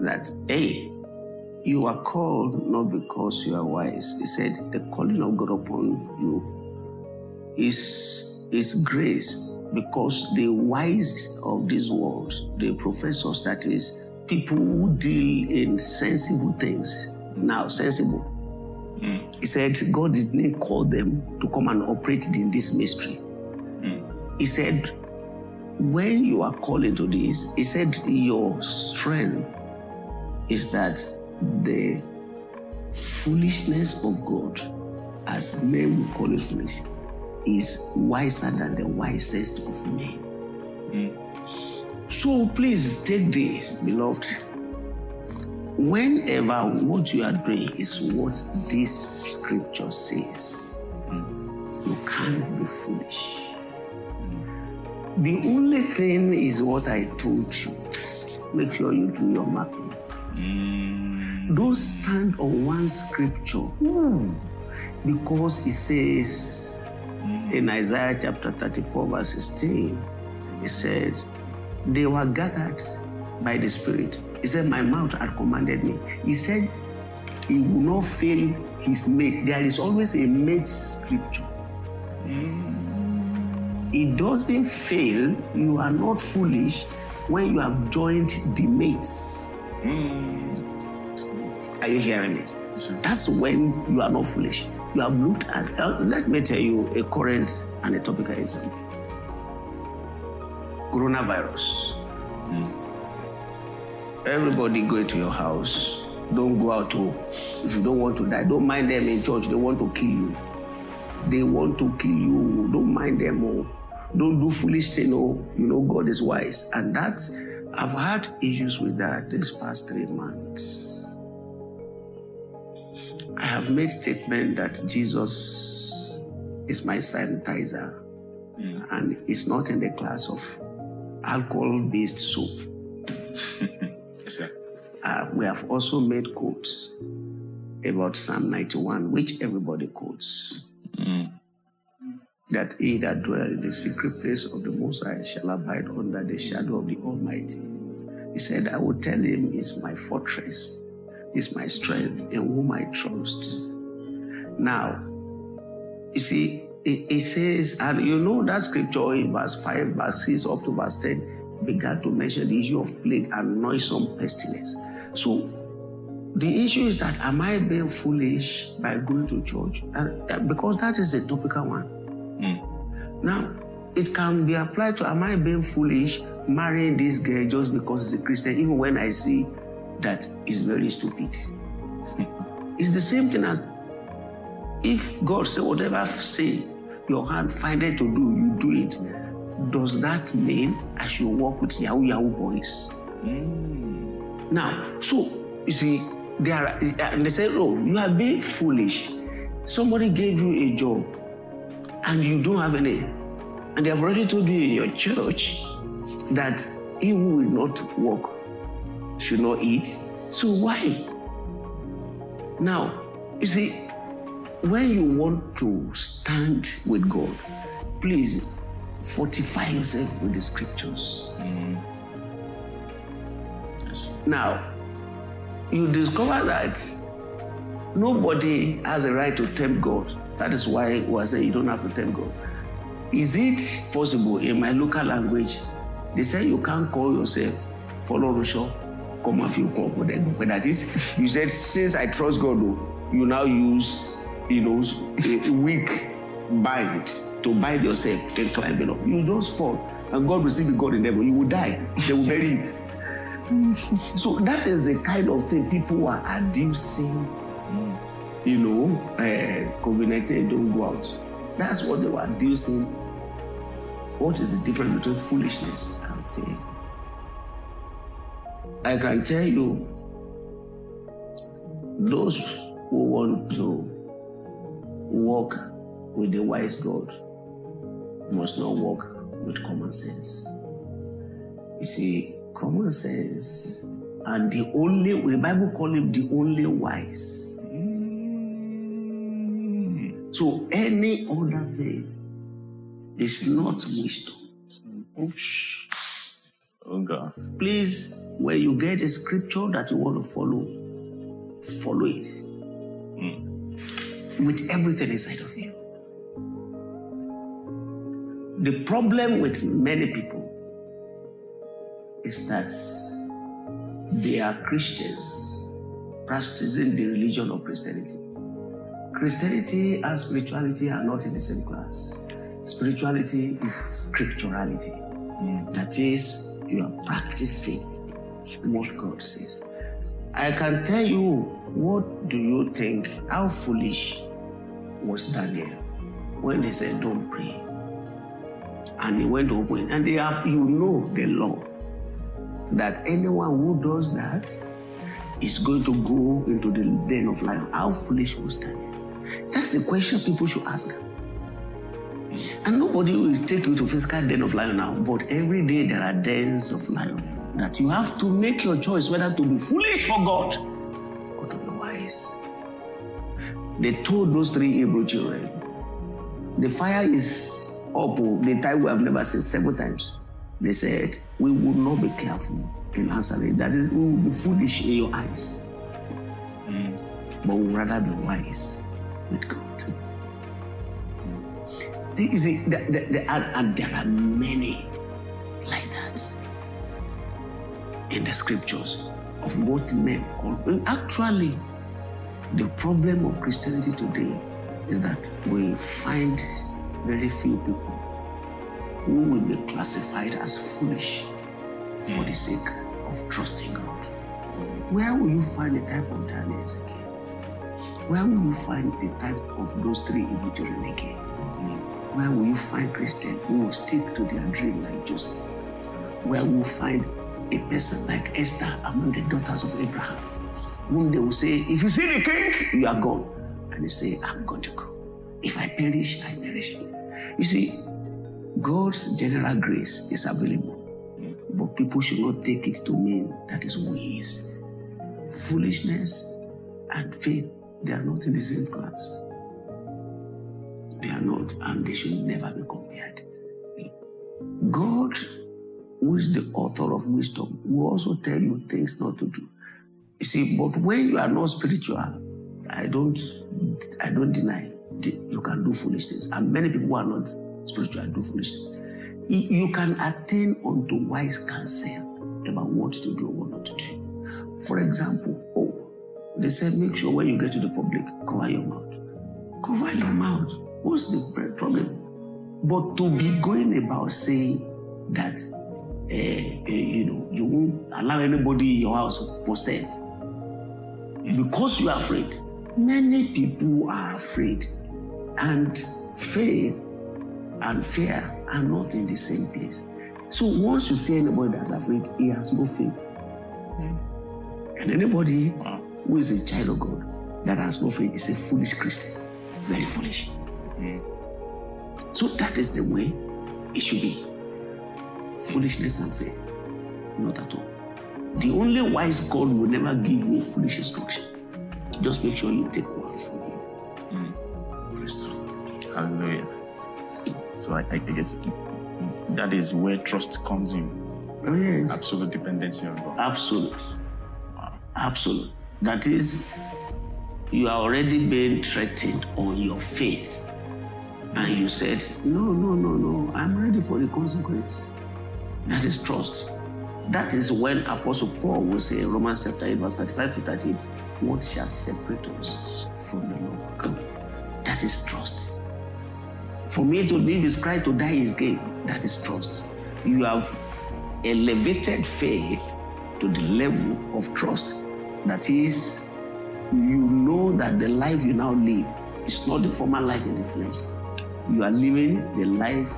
that, hey, you are called not because you are wise. He said, the calling of God upon you is, is grace because the wise of this world, the professors, that is, people who deal in sensible things. Now, sensible. Hmm. He said God did not call them to come and operate in this mystery. Hmm. He said, when you are called into this, he said, your strength is that the foolishness of God, as men will call it foolish, is wiser than the wisest of men. Hmm. So please take this, beloved. Whenever what you are doing is what this scripture says, hmm. you can't be foolish. Hmm. The only thing is what I told you. Make sure you do your mapping. Don't stand on one scripture because it says in Isaiah chapter 34, verse 16, he said, They were gathered by the Spirit. He said, My mouth had commanded me. He said, He will not fail his mate. There is always a mate scripture. Mm. It doesn't fail. You are not foolish when you have joined the mates. Mm. Are you hearing me? That's when you are not foolish. You have looked at, uh, let me tell you a current and a topical example coronavirus. Everybody go into your house. Don't go out. Oh, if you don't want to die, don't mind them in church. They want to kill you. They want to kill you. Don't mind them. Oh, don't do foolish thing. Oh, you know God is wise, and that's. I've had issues with that this past three months. I have made statement that Jesus is my sanitizer, and it's not in the class of alcohol-based soap. *laughs* Yes, sir. Uh, we have also made quotes about Psalm 91, which everybody quotes. That he that dwell in the secret place of the Most High shall abide under the shadow of the Almighty. He said, I will tell him, is my fortress, is my strength, in whom I trust. Now, you see, it, it says, and you know that scripture in verse 5, verse 6 up to verse 10 began to mention the issue of plague and noisome pestilence. So the issue is that am I being foolish by going to church? And, uh, because that is a topical one. Now, it can be applied to am I being foolish marrying this girl just because he's a Christian, even when I see that he's very stupid. it's the same thing as if God say whatever say your hand find it to do, you do it. Does that mean I should work with Yahoo Yahoo boys? Hmm. Now, so you see, they are, and they say, "Oh, you are being foolish." Somebody gave you a job, and you don't have any, and they have already told you in your church that he will not work should not eat. So why? Now, you see, when you want to stand with God, please fortify yourself with the scriptures. Now, you discover that nobody has a right to tempt God. That is why we saying you don't have to tempt God. Is it possible in my local language? They say you can't call yourself follow Rusho, come and feel confident. But that is, you said, since I trust God, oh, you now use, you know, a weak bind to bind yourself and climb it up. You just fall, and God will still be God in heaven. You will die. They will bury you. *laughs* so that is the kind of thing people are adducing. You know, uh, COVID 19 don't go out. That's what they were adducing. What is the difference between foolishness and faith? I can tell you, those who want to walk with the wise God must not walk with common sense. You see, common sense and the only the Bible call him the only wise. So any other thing is not wisdom. Oops. Oh God. Please, when you get a scripture that you want to follow, follow it hmm. with everything inside of you. The problem with many people is that they are Christians practicing the religion of Christianity. Christianity and spirituality are not in the same class. Spirituality is scripturality. Hmm. That is, you are practicing what God says. I can tell you, what do you think? How foolish was Daniel when they said, Don't pray? And he went open, and they are, you know the law that anyone who does that is going to go into the den of lion. How foolish was Daniel? That's the question people should ask. And nobody will take you to physical den of lion now, but every day there are dens of lion that you have to make your choice whether to be foolish for God or to be wise. They told those three Hebrew children, the fire is up, oh, the time we have never seen several times. They said, we will not be careful in answering. That is, we will be foolish in your eyes. Mm. But we would rather be wise with God. You see, the, the, the, and, there are many like that in the scriptures of what men call. Actually, the problem of Christianity today is that we find very few people who will be classified as foolish for the sake of trusting God. Where will you find the type of Daniels again? Where will you find the type of those three Hebrew children again? Where will you find Christians who will stick to their dream like Joseph? Where will you find a person like Esther among the daughters of Abraham? Whom they will say, If you see the king, you are gone. And they say, I'm going to go. If I perish, I perish. You see, God's general grace is available, but people should not take it to mean that is ways. Foolishness and faith, they are not in the same class. They are not, and they should never be compared. God, who is the author of wisdom, will also tell you things not to do. You see, but when you are not spiritual, I don't, I don't deny you can do foolish things, and many people are not spiritual do foolish things. You you can attain unto wise counsel about what to do or what not to do. For example, oh, they said make sure when you get to the public, cover your mouth. Cover your mouth. What's the problem? But to be going about saying that, eh, eh, you know, you won't allow anybody in your house for sale because you are afraid. Many people are afraid, and faith and fear are not in the same place. So once you see anybody that's afraid, he has no faith. And anybody who is a child of God that has no faith is a foolish Christian. Very foolish. So that is the way it should be. Foolishness and faith. Not at all. The only wise God will never give you a foolish instruction. Just make sure you take one from him. Hmm. Praise the Lord. Hallelujah. So I, I guess that is where trust comes in. Oh, yes. Absolute dependency on God. Absolute. Absolute. That is, you are already being threatened on your faith. And you said, No, no, no, no, I'm ready for the consequence. That is trust. That is when Apostle Paul will say in Romans chapter 8, verse 35 to 38, What shall separate us from the God? That is trust. For me to live is Christ, to die is gain. That is trust. You have elevated faith to the level of trust that is, you know that the life you now live is not the former life in the flesh. You are living the life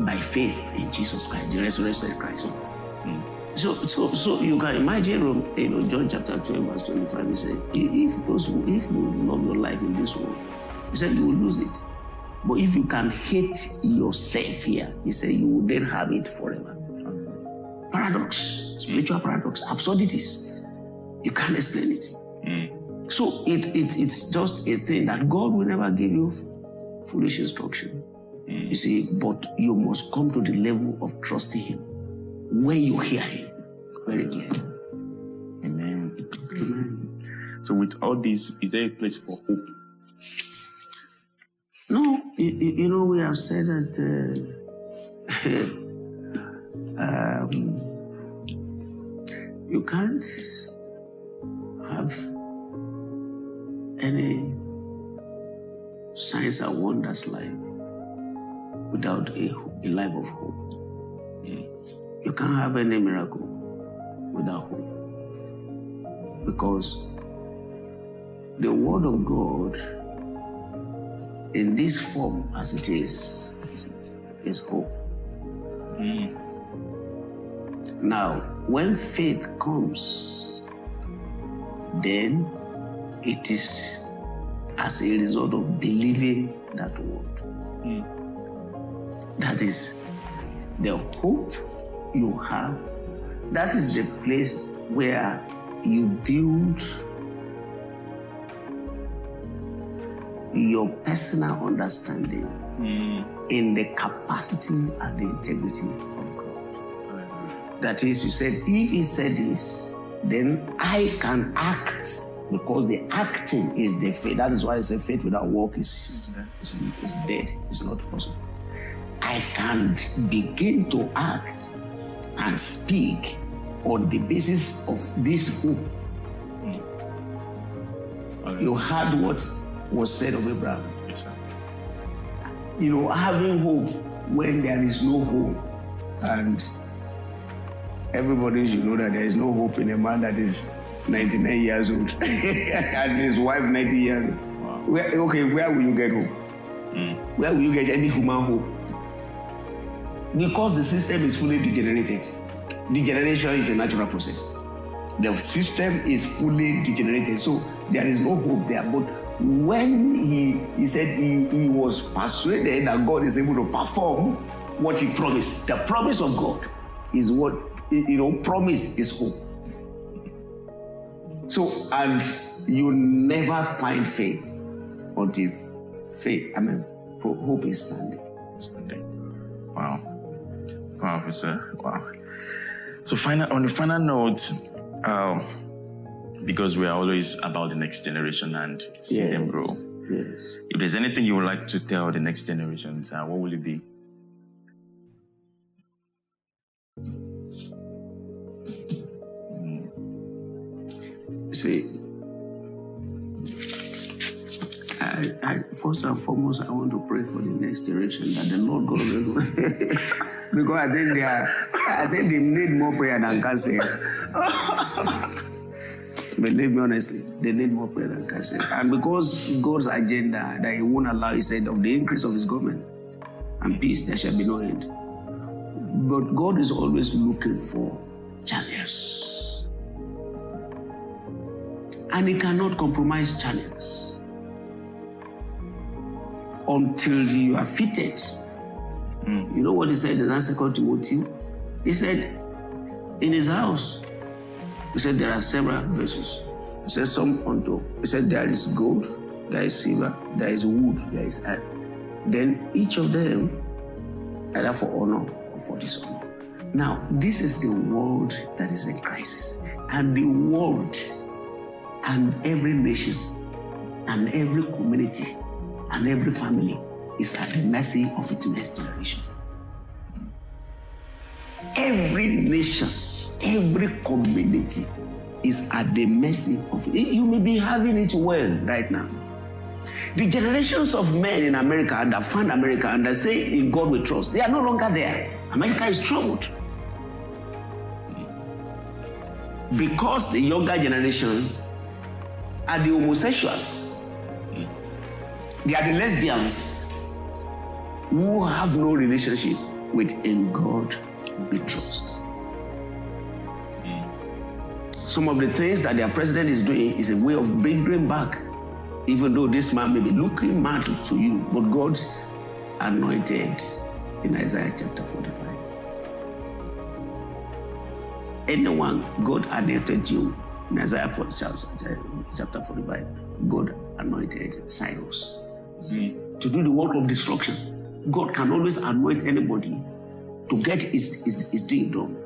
by faith in Jesus Christ, the resurrected Christ. Hmm. So, so, so you can imagine, you know, John chapter 12, verse 25, he said, if those who, if you love your life in this world, he said you will lose it. But if you can hate yourself here, he said you will then have it forever. Paradox, spiritual paradox, absurdities. You can't explain it. Hmm. So it, it, it's just a thing that God will never give you foolish instruction. You see, but you must come to the level of trusting Him when you hear Him very clearly. Amen. Amen. So, with all this, is there a place for hope? No, you, you you know, we have said that uh, *laughs* um, you can't have any signs and wonders life without a, a life of hope. You can't have any miracle without hope. Because the Word of God, in this form as it is, is hope. Mm. Now, when faith comes, then it is as a result of believing that word. Hmm. That is the hope you have. That is the place where you build your personal understanding hmm. in the capacity and the integrity of God. That is, you said, if he said this, then I can act because the acting is the faith. That is why I say faith without work is, is, is dead. It's not possible. I can't begin to act and speak on the basis of this hope. Mm. You heard what was said of Abraham. Yes, sir. You know, having hope when there is no hope. And everybody should know that there is no hope in a man that is 99 years old *laughs* and his wife 90 years old. Where, okay, where will you get hope? Hmm. Where will you get any human hope? Because the system is fully degenerated. Degeneration is a natural process. The system is fully degenerated, so there is no hope there. But when he, he said he, he was persuaded that God is able to perform what he promised, the promise of God is what, you know, promise is hope. So, and you never find faith until faith, I mean, hope is standing. Standing. Wow. Wow, officer. Wow. So final on the final note, uh, because we are always about the next generation and see them grow. Yes. If there's anything you would like to tell the next generations, uh, what will it be? See, I, I, first and foremost, I want to pray for the next generation that the Lord God will *laughs* because I think they are, I think they need more prayer than cancer. *laughs* Believe me honestly, they need more prayer than cancer. And because God's agenda that He won't allow, He said, of the increase of His government and peace, there shall be no end. But God is always looking for channels. And He cannot compromise channels until you are fitted. Hmm. You know what He said in second Timothy? He said, in His house, He said there are several verses. He said some unto. He said there is gold, there is silver, there is wood, there is earth. Then each of them either for honor or for dishonor. Now, this is the world that is in crisis. And the world and every nation and every community and every family is at the mercy of its next generation. Every nation, every community is at the mercy of it. You may be having it well right now. The generations of men in America that found America and that say in God we trust, they are no longer there. America is troubled. because the younger generation are the homosexuals. They are the lesbians who have no relationship with in God we trust. Some of the things that their president is doing is a way of bringing back, even though this man may be looking mad to you, but God anointed in Isaiah chapter 45. Anyone God anointed you in Isaiah 40, eh, chapter 45, God anointed Cyrus hmm. to do the work of destruction. God can always anoint anybody to get his, his, his deed done.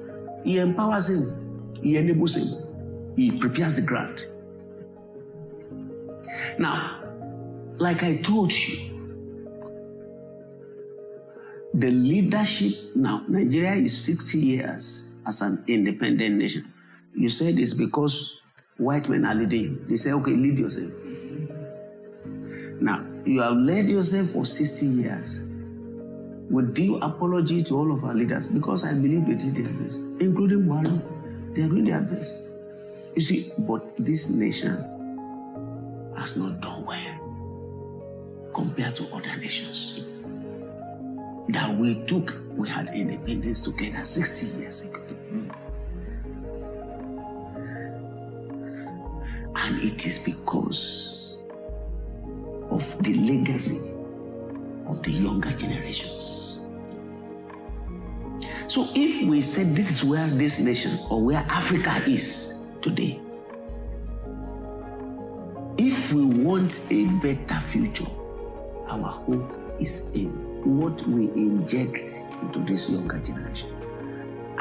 He empowers him, he enables him, he prepares the ground. Now, like I told you, the leadership now, Nigeria is 60 years as an independent nation. You said it's because white men are leading. They say, okay, lead yourself. Now, you have led yourself for 60 years with due apology to all of our leaders because I believe they did their best, including Buhari. They are doing their best. You see, but this nation has not done well compared to other nations. That we took, we had independence together 60 years ago. And it is because of the legacy of the younger generations. So if we said this is where this nation or where Africa is today, if we want a better future, our hope is in what we inject into this younger generation.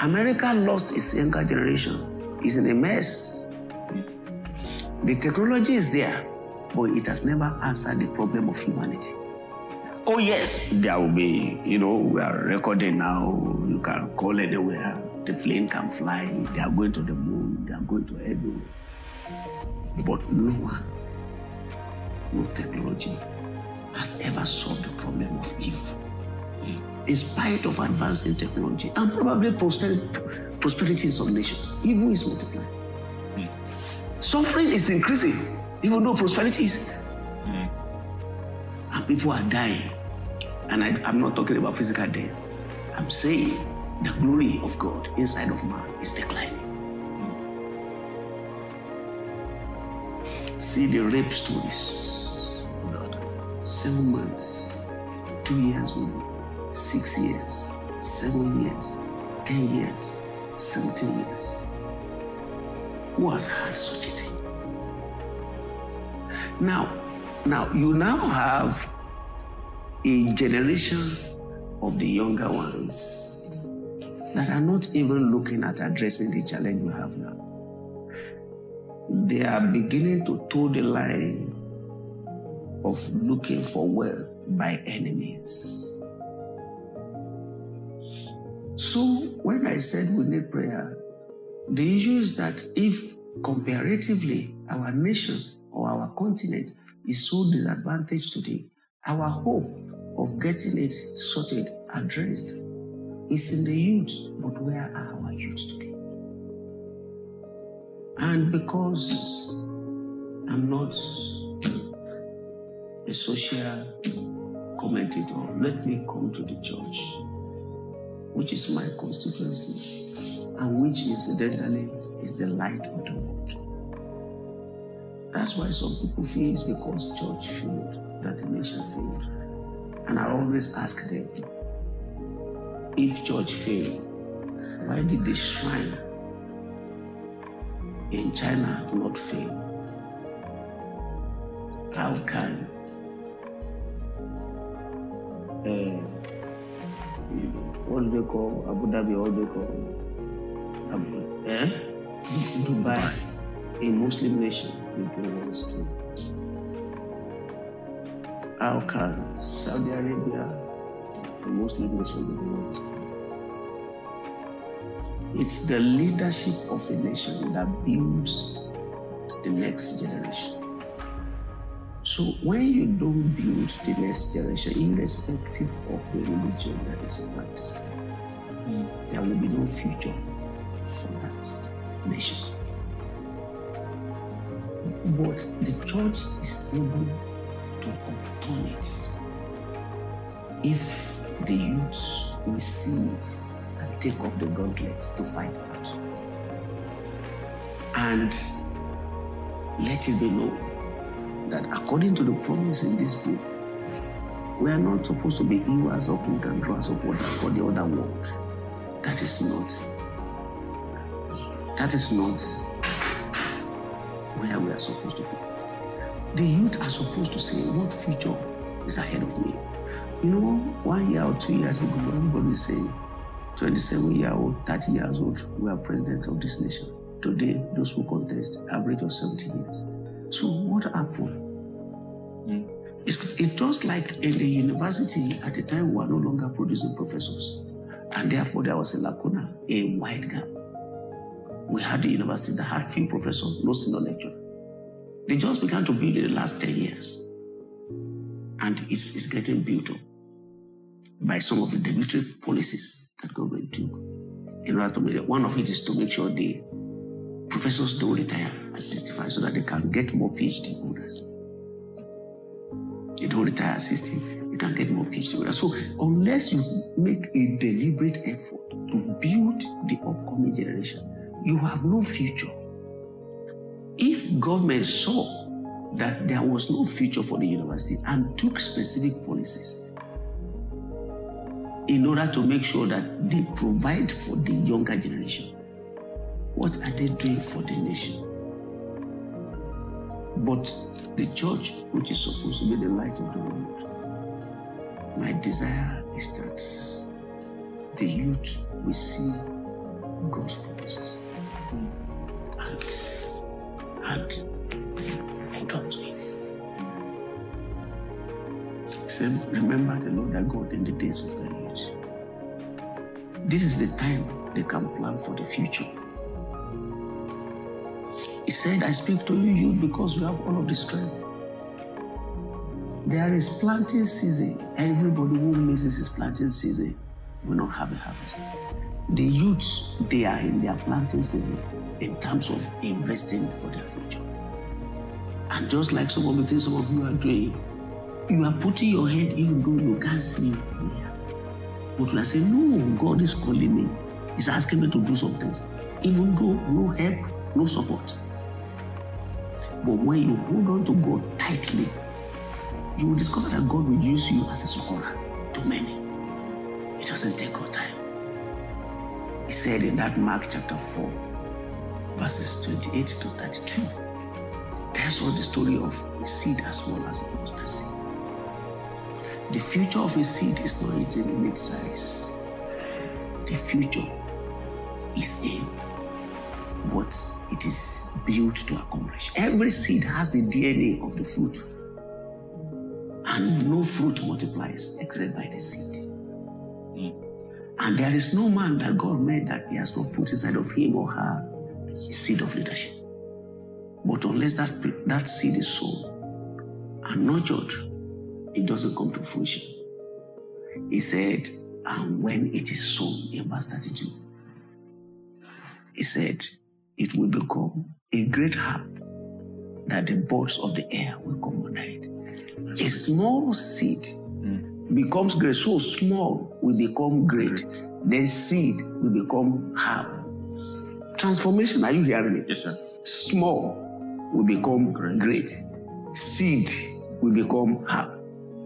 America lost its younger generation. It's in a mess. The technology is there, but it has never answered the problem of humanity. Oh, yes, there will be, you know, we are recording now. You can call anywhere. The plane can fly. They are going to the moon. They are going to everywhere. But no one, no technology has ever solved the problem of evil. In spite of advancing technology and probably prosperity in some nations, evil is multiplying. Suffering is increasing, even though prosperity is. Hmm. And people are dying. And I, am not talking about physical death. I'm saying the glory of God inside of man is declining. See the rape stories. Oh, seven months, two years six years, seven years, ten years, seventeen years. Who has had such a thing? Now, now you now have a generation of the younger ones that are not even looking at addressing the challenge we have now. They are beginning to toe the line of looking for wealth by enemies. So, when I said we need prayer, the issue is that if comparatively our nation or our continent is so disadvantaged today, our hope of getting it sorted, addressed, is in the youth. But where are our youth today? And because I'm not a social commentator, let me come to the church, which is my constituency, and which incidentally is the light of the world. That's why some people feel it's because church failed that the nation failed. And I always ask them if church failed, why did the shrine in China not fail? How can uh, what do they call Abu Dhabi? What do they call Abu, eh? Dubai, a Muslim nation, doing too? How can Saudi Arabia, a Muslim nation, doing too? It's the leadership of a nation that builds the next generation. So when you don't build the next generation, irrespective of the religion that is practiced, there will be no future that nation. But the church is able to upturn it if the youth will see it and take up the gauntlet to fight out. And let it be known that according to the promise in this book, we are not supposed to be hewers of wood and drawers of water for the other world. That is not. That is not where we are supposed to be. The youth are supposed to say, What future is ahead of me? You know, one year or two years ago, everybody is saying, 27 year old, 30 years old, we are president of this nation. Today, those who contest average of 70 years. So, what happened? Hmm. It's, it's just like in the university at the time we were no longer producing professors. And therefore there was a lacuna, a wide gap. We had the university that had few professors, no senior lecturer. They just began to build in the last 10 years. And it's, it's getting built up by some of the deliberate policies that government took. In order to make one of it is to make sure the professors don't retire at 65 so that they can get more PhD holders you don't retire at 60, you can get more PhD holders. So unless you make a deliberate effort to build the upcoming generation, you have no future. If government saw that there was no future for the university and took specific policies in order to make sure that they provide for the younger generation, what are they doing for the nation? But the church, which is supposed to be the light of the world, my desire is that the youth will see God's promises and, hold on to it. Say, remember the Lord thy God in the days of thy youth. This is the time they can plan for the future. He said, I speak to you, youth, because you have all of the strength. There is planting season. Everybody who misses his planting season will not have a harvest. The youths, they are in their planting season in terms of investing for their future. And just like some of the things some of you are doing, you are putting your head even though you can't see where. But you are saying, No, God is calling me. He's asking me to do some things. Even though no help, no support. But when you hold on to God tightly, you will discover that God will use you as a succorer to many. It doesn't take God time. He said in that Mark chapter 4, verses 28 to 32, tells us the story of a seed as small as a mustard seed. The future of a seed is not written in its size. The future is in what it is built to accomplish. Every seed has the DNA of the fruit. And no fruit multiplies except by the seed. Hmm. And there is no man that God made that he has not put inside of him or her seed of leadership. But unless that, that seed is sown and nurtured, it doesn't come to fruition. He said, and when it is sown in verse 32, he said, it will become a great herb that the birds of the air will come under it. A small seed hmm. becomes great, so small will become great. Then seed will become herb. Transformation, are you hearing me? Yes, sir. Small will become great. Seed will become herb.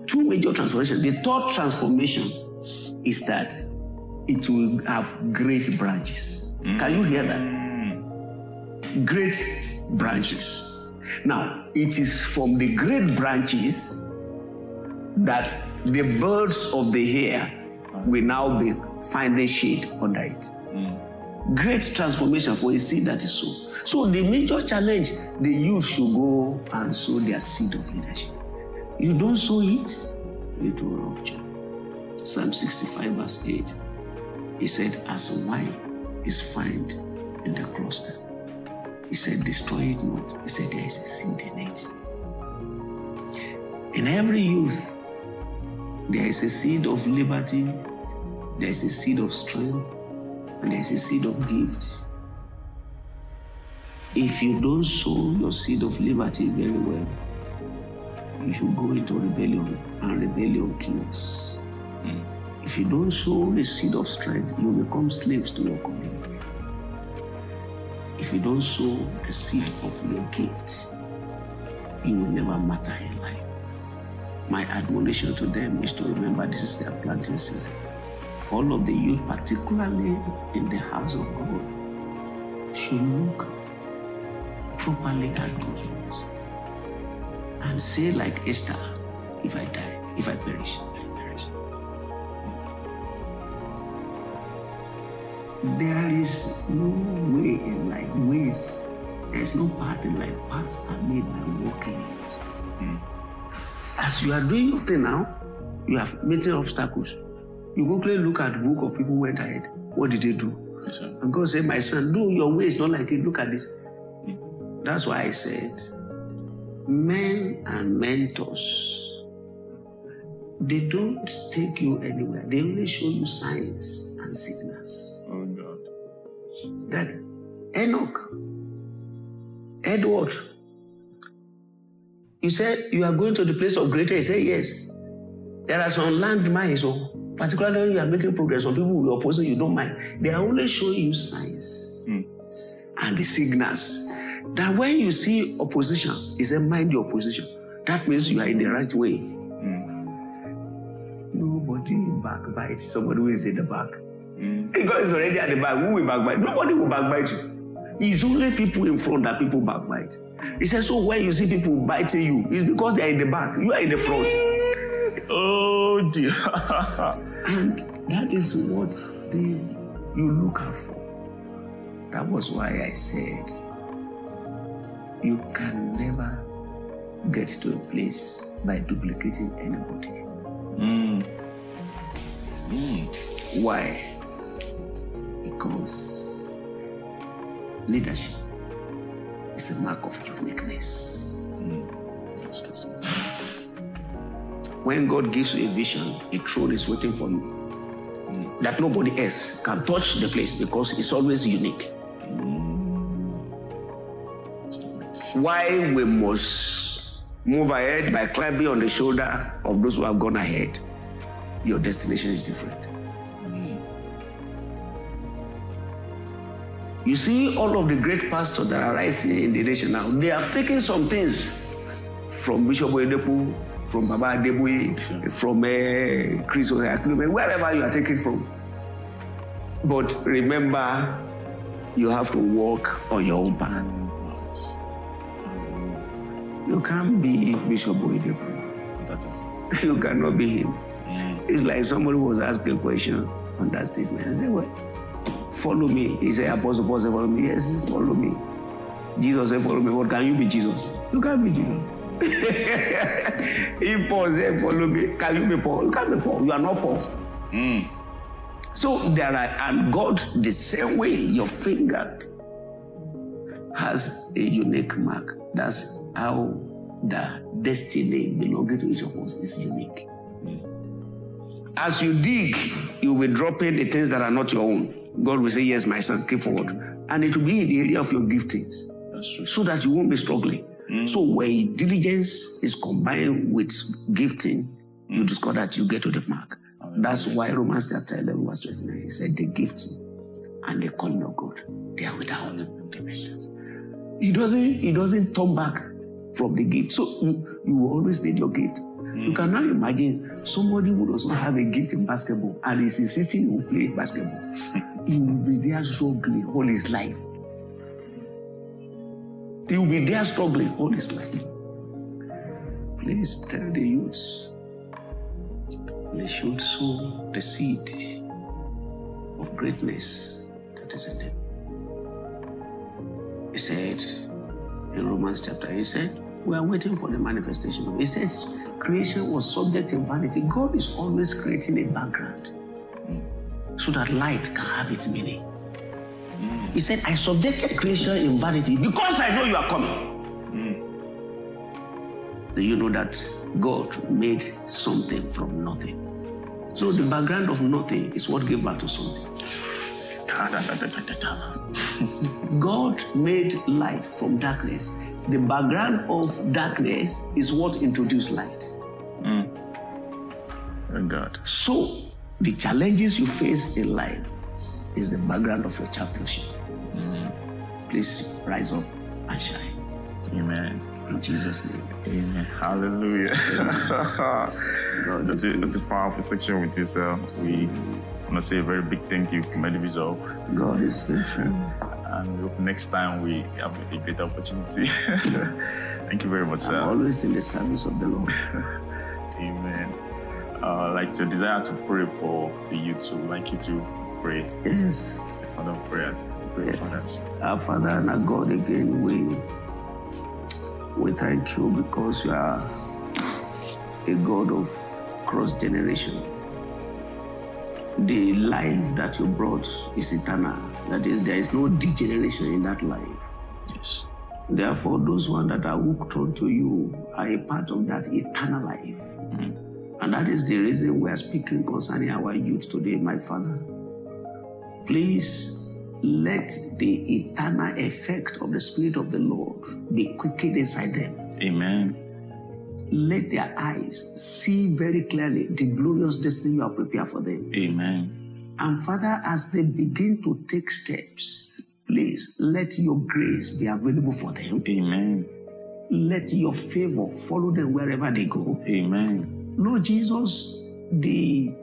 Two major transformations. The third transformation is that it will have great branches. Mm. Can you hear that? Mm. Great branches. Now, it is from the great branches that the birds of the air will now be finding shade under it. Great transformation for a seed that is sown. So, the major challenge the youth should go and sow their seed of leadership. You don't sow it, it will rupture. Psalm 65, verse 8. He said, As wine is found in the cluster, he said, Destroy it not. He said, There is a seed in it. In every youth, there is a seed of liberty, there is a seed of strength, and there is a seed of gift. if you don't sow your seed of liberty very well, you should go into rebellion, and rebellion kills. Hmm. If you don't sow the seed of strength, you become slaves to your community. If you don't sow the seed of your gift, you will never matter in life. My admonition to them is to remember this is their planting season. All of the youth, particularly in the house of God, should look properly at God's ways and say, like Esther, if I die, if I perish, I perish. There is no way in life, ways. There is no path in life. Paths are made by walking in it. As you are doing your thing now, you have meeting obstacles. You go clearly look at the book of people who went ahead. What did they do? Yes. And God said, My son, do your way ways not like it. Look at this. That's why I said, men and mentors, they don't take you anywhere. They only show you signs and signals. Oh, God. That Enoch, Edward, you said you are going to the place of greater. He said, Yes. There are some landmines, so particularly when you are making progress, some people who oppose you, you don't mind. They are only showing you signs hmm. and the signals. That when you see opposition, is a Mind your opposition. That means you are in the right way. Hmm. Nobody backbites somebody who is in the back. Hmm. God is already at the back. Who will backbite? Nobody will backbite you. It's only people in front that people backbite. He says, so when you see people biting you, it's because they are in the back. You are in the front. *laughs* Oh, dear. *laughs* And that is what they, you look out for. That was why I said, you can never get to a place by duplicating anybody. Mm. Mm. Why? Because leadership is a mark of uniqueness. When God gives you a vision, a throne is waiting for you. That nobody else can touch the place because it's always unique. Why we must move ahead by climbing on the shoulder of those who have gone ahead. Your destination is different. You see, all of the great pastors that are rising in the nation now, they have taken some things from Bishop Oyedepo, from Baba Adeboye, from uh, Chris Oyakhilome, wherever you are taking from. But remember, you have to walk on your own path. You can't be Bishop Oyedepo. You cannot be him. It's like somebody was asking a question on that statement. I said, Well, follow me. He said, Apostle Paul said, Follow me. Yes, follow me. Jesus said, Follow me. What can you be Jesus? You can't be Jesus. If Paul said, Follow me, can you be Paul? You can't be Paul. You are not Paul. Mm. So there are, and God, the same way your finger has a unique mark. That's how the destiny belonging to each of us is unique. As you dig, you'll be dropping the things that are not your own. God will say, Yes, my son, keep forward. And it will be in the area of your giftings That's true. so that you won't be struggling. Mm. So when diligence is combined with gifting, you mm. discover that you get to the mark. That's why Romans chapter 11, verse 29, he said, The gifts and the calling of God, they are without mm. repentance. He doesn't, he doesn't turn back from the gift. So you, you will always need your gift. You can now imagine somebody who does not have a gift in basketball and is insisting he will play basketball. *laughs* he will be there struggling all his life. He will be there struggling all his life. Please tell the youths they should sow the seed of greatness that is in them. He said in Romans chapter, he said, We are waiting for the manifestation. He says creation was subject to vanity. God is always creating a background so that light can have its meaning. He said, I subjected creation in vanity because I know you are coming. Hmm. Do you know that God made something from nothing? So the background of nothing is what gave birth to something. *laughs* God made light from darkness. The background of darkness is what introduced light. Hmm. Thank God. So, the challenges you face in life is the background of your championship. Please rise up and shine. Amen. In Jesus' name. Amen. Hallelujah. that's, a, that's a powerful section with you, sir. We want to say a very big thank you for Medi Resolve. God is faithful. And we hope next time we have a great opportunity. *laughs* thank you very much, I'm sir. always in the service of the Lord. *laughs* Amen. Uh, like to desire to pray for the youth, would like you to pray. Yes. Father of prayers. Pray for us. Our Father and our God, again, we, we thank you because you are a God of cross generation. The life that you brought is eternal. That is, there is no degeneration in that life. Yes. Therefore, those ones that are hooked onto you are a part of that eternal life. Mm-hmm. And that is the reason we are speaking concerning our youth today, my Father. Please let the eternal effect of the Spirit of the Lord be quickened inside them. Amen. Let their eyes see very clearly the glorious destiny you have prepared for them. Amen. And Father, as they begin to take steps, please let your grace be available for them. Amen. Let your favor follow them wherever they go. Amen. Lord Jesus, the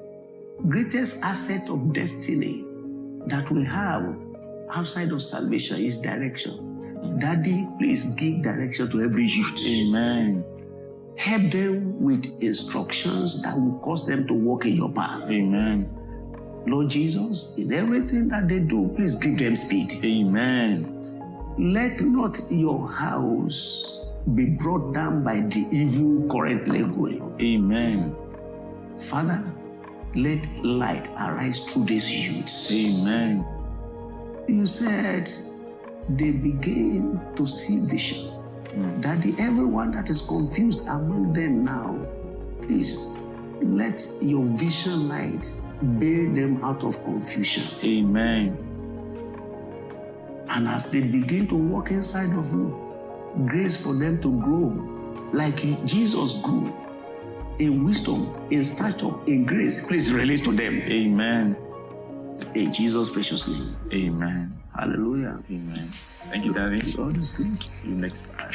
greatest asset of destiny that we have outside of salvation is direction. Daddy, please give direction to every youth. Amen. Help them with instructions that will cause them to walk in your path. Amen. Lord Jesus, in everything that they do, please give them speed. Amen. Let not your house be brought down by the evil currently going. Amen. Father, let light arise through these youths. Amen. You said they begin to see vision. Hmm. That the everyone that is confused among them now, please let your vision light bail them out of confusion. Amen. And as they begin to walk inside of you, grace for them to grow like Jesus grew in wisdom, in stature, in grace. Please release to them Amen. in Jesus' precious name. Amen. Hallelujah. Amen. Thank you, Daddy. God is good. See you next time.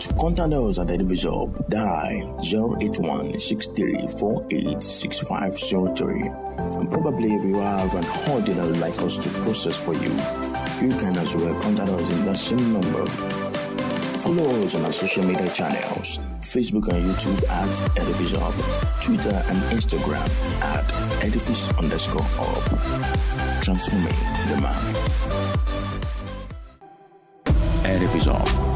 To contact us at the Divisor, dial 081 And probably if you have an order that would like us to process for you, you can as well contact us in that same number. Follow us on our social media channels Facebook and YouTube at Edifice Hub, Twitter and Instagram at Edifice underscore Hub. Transforming the mind. Edifice Hub.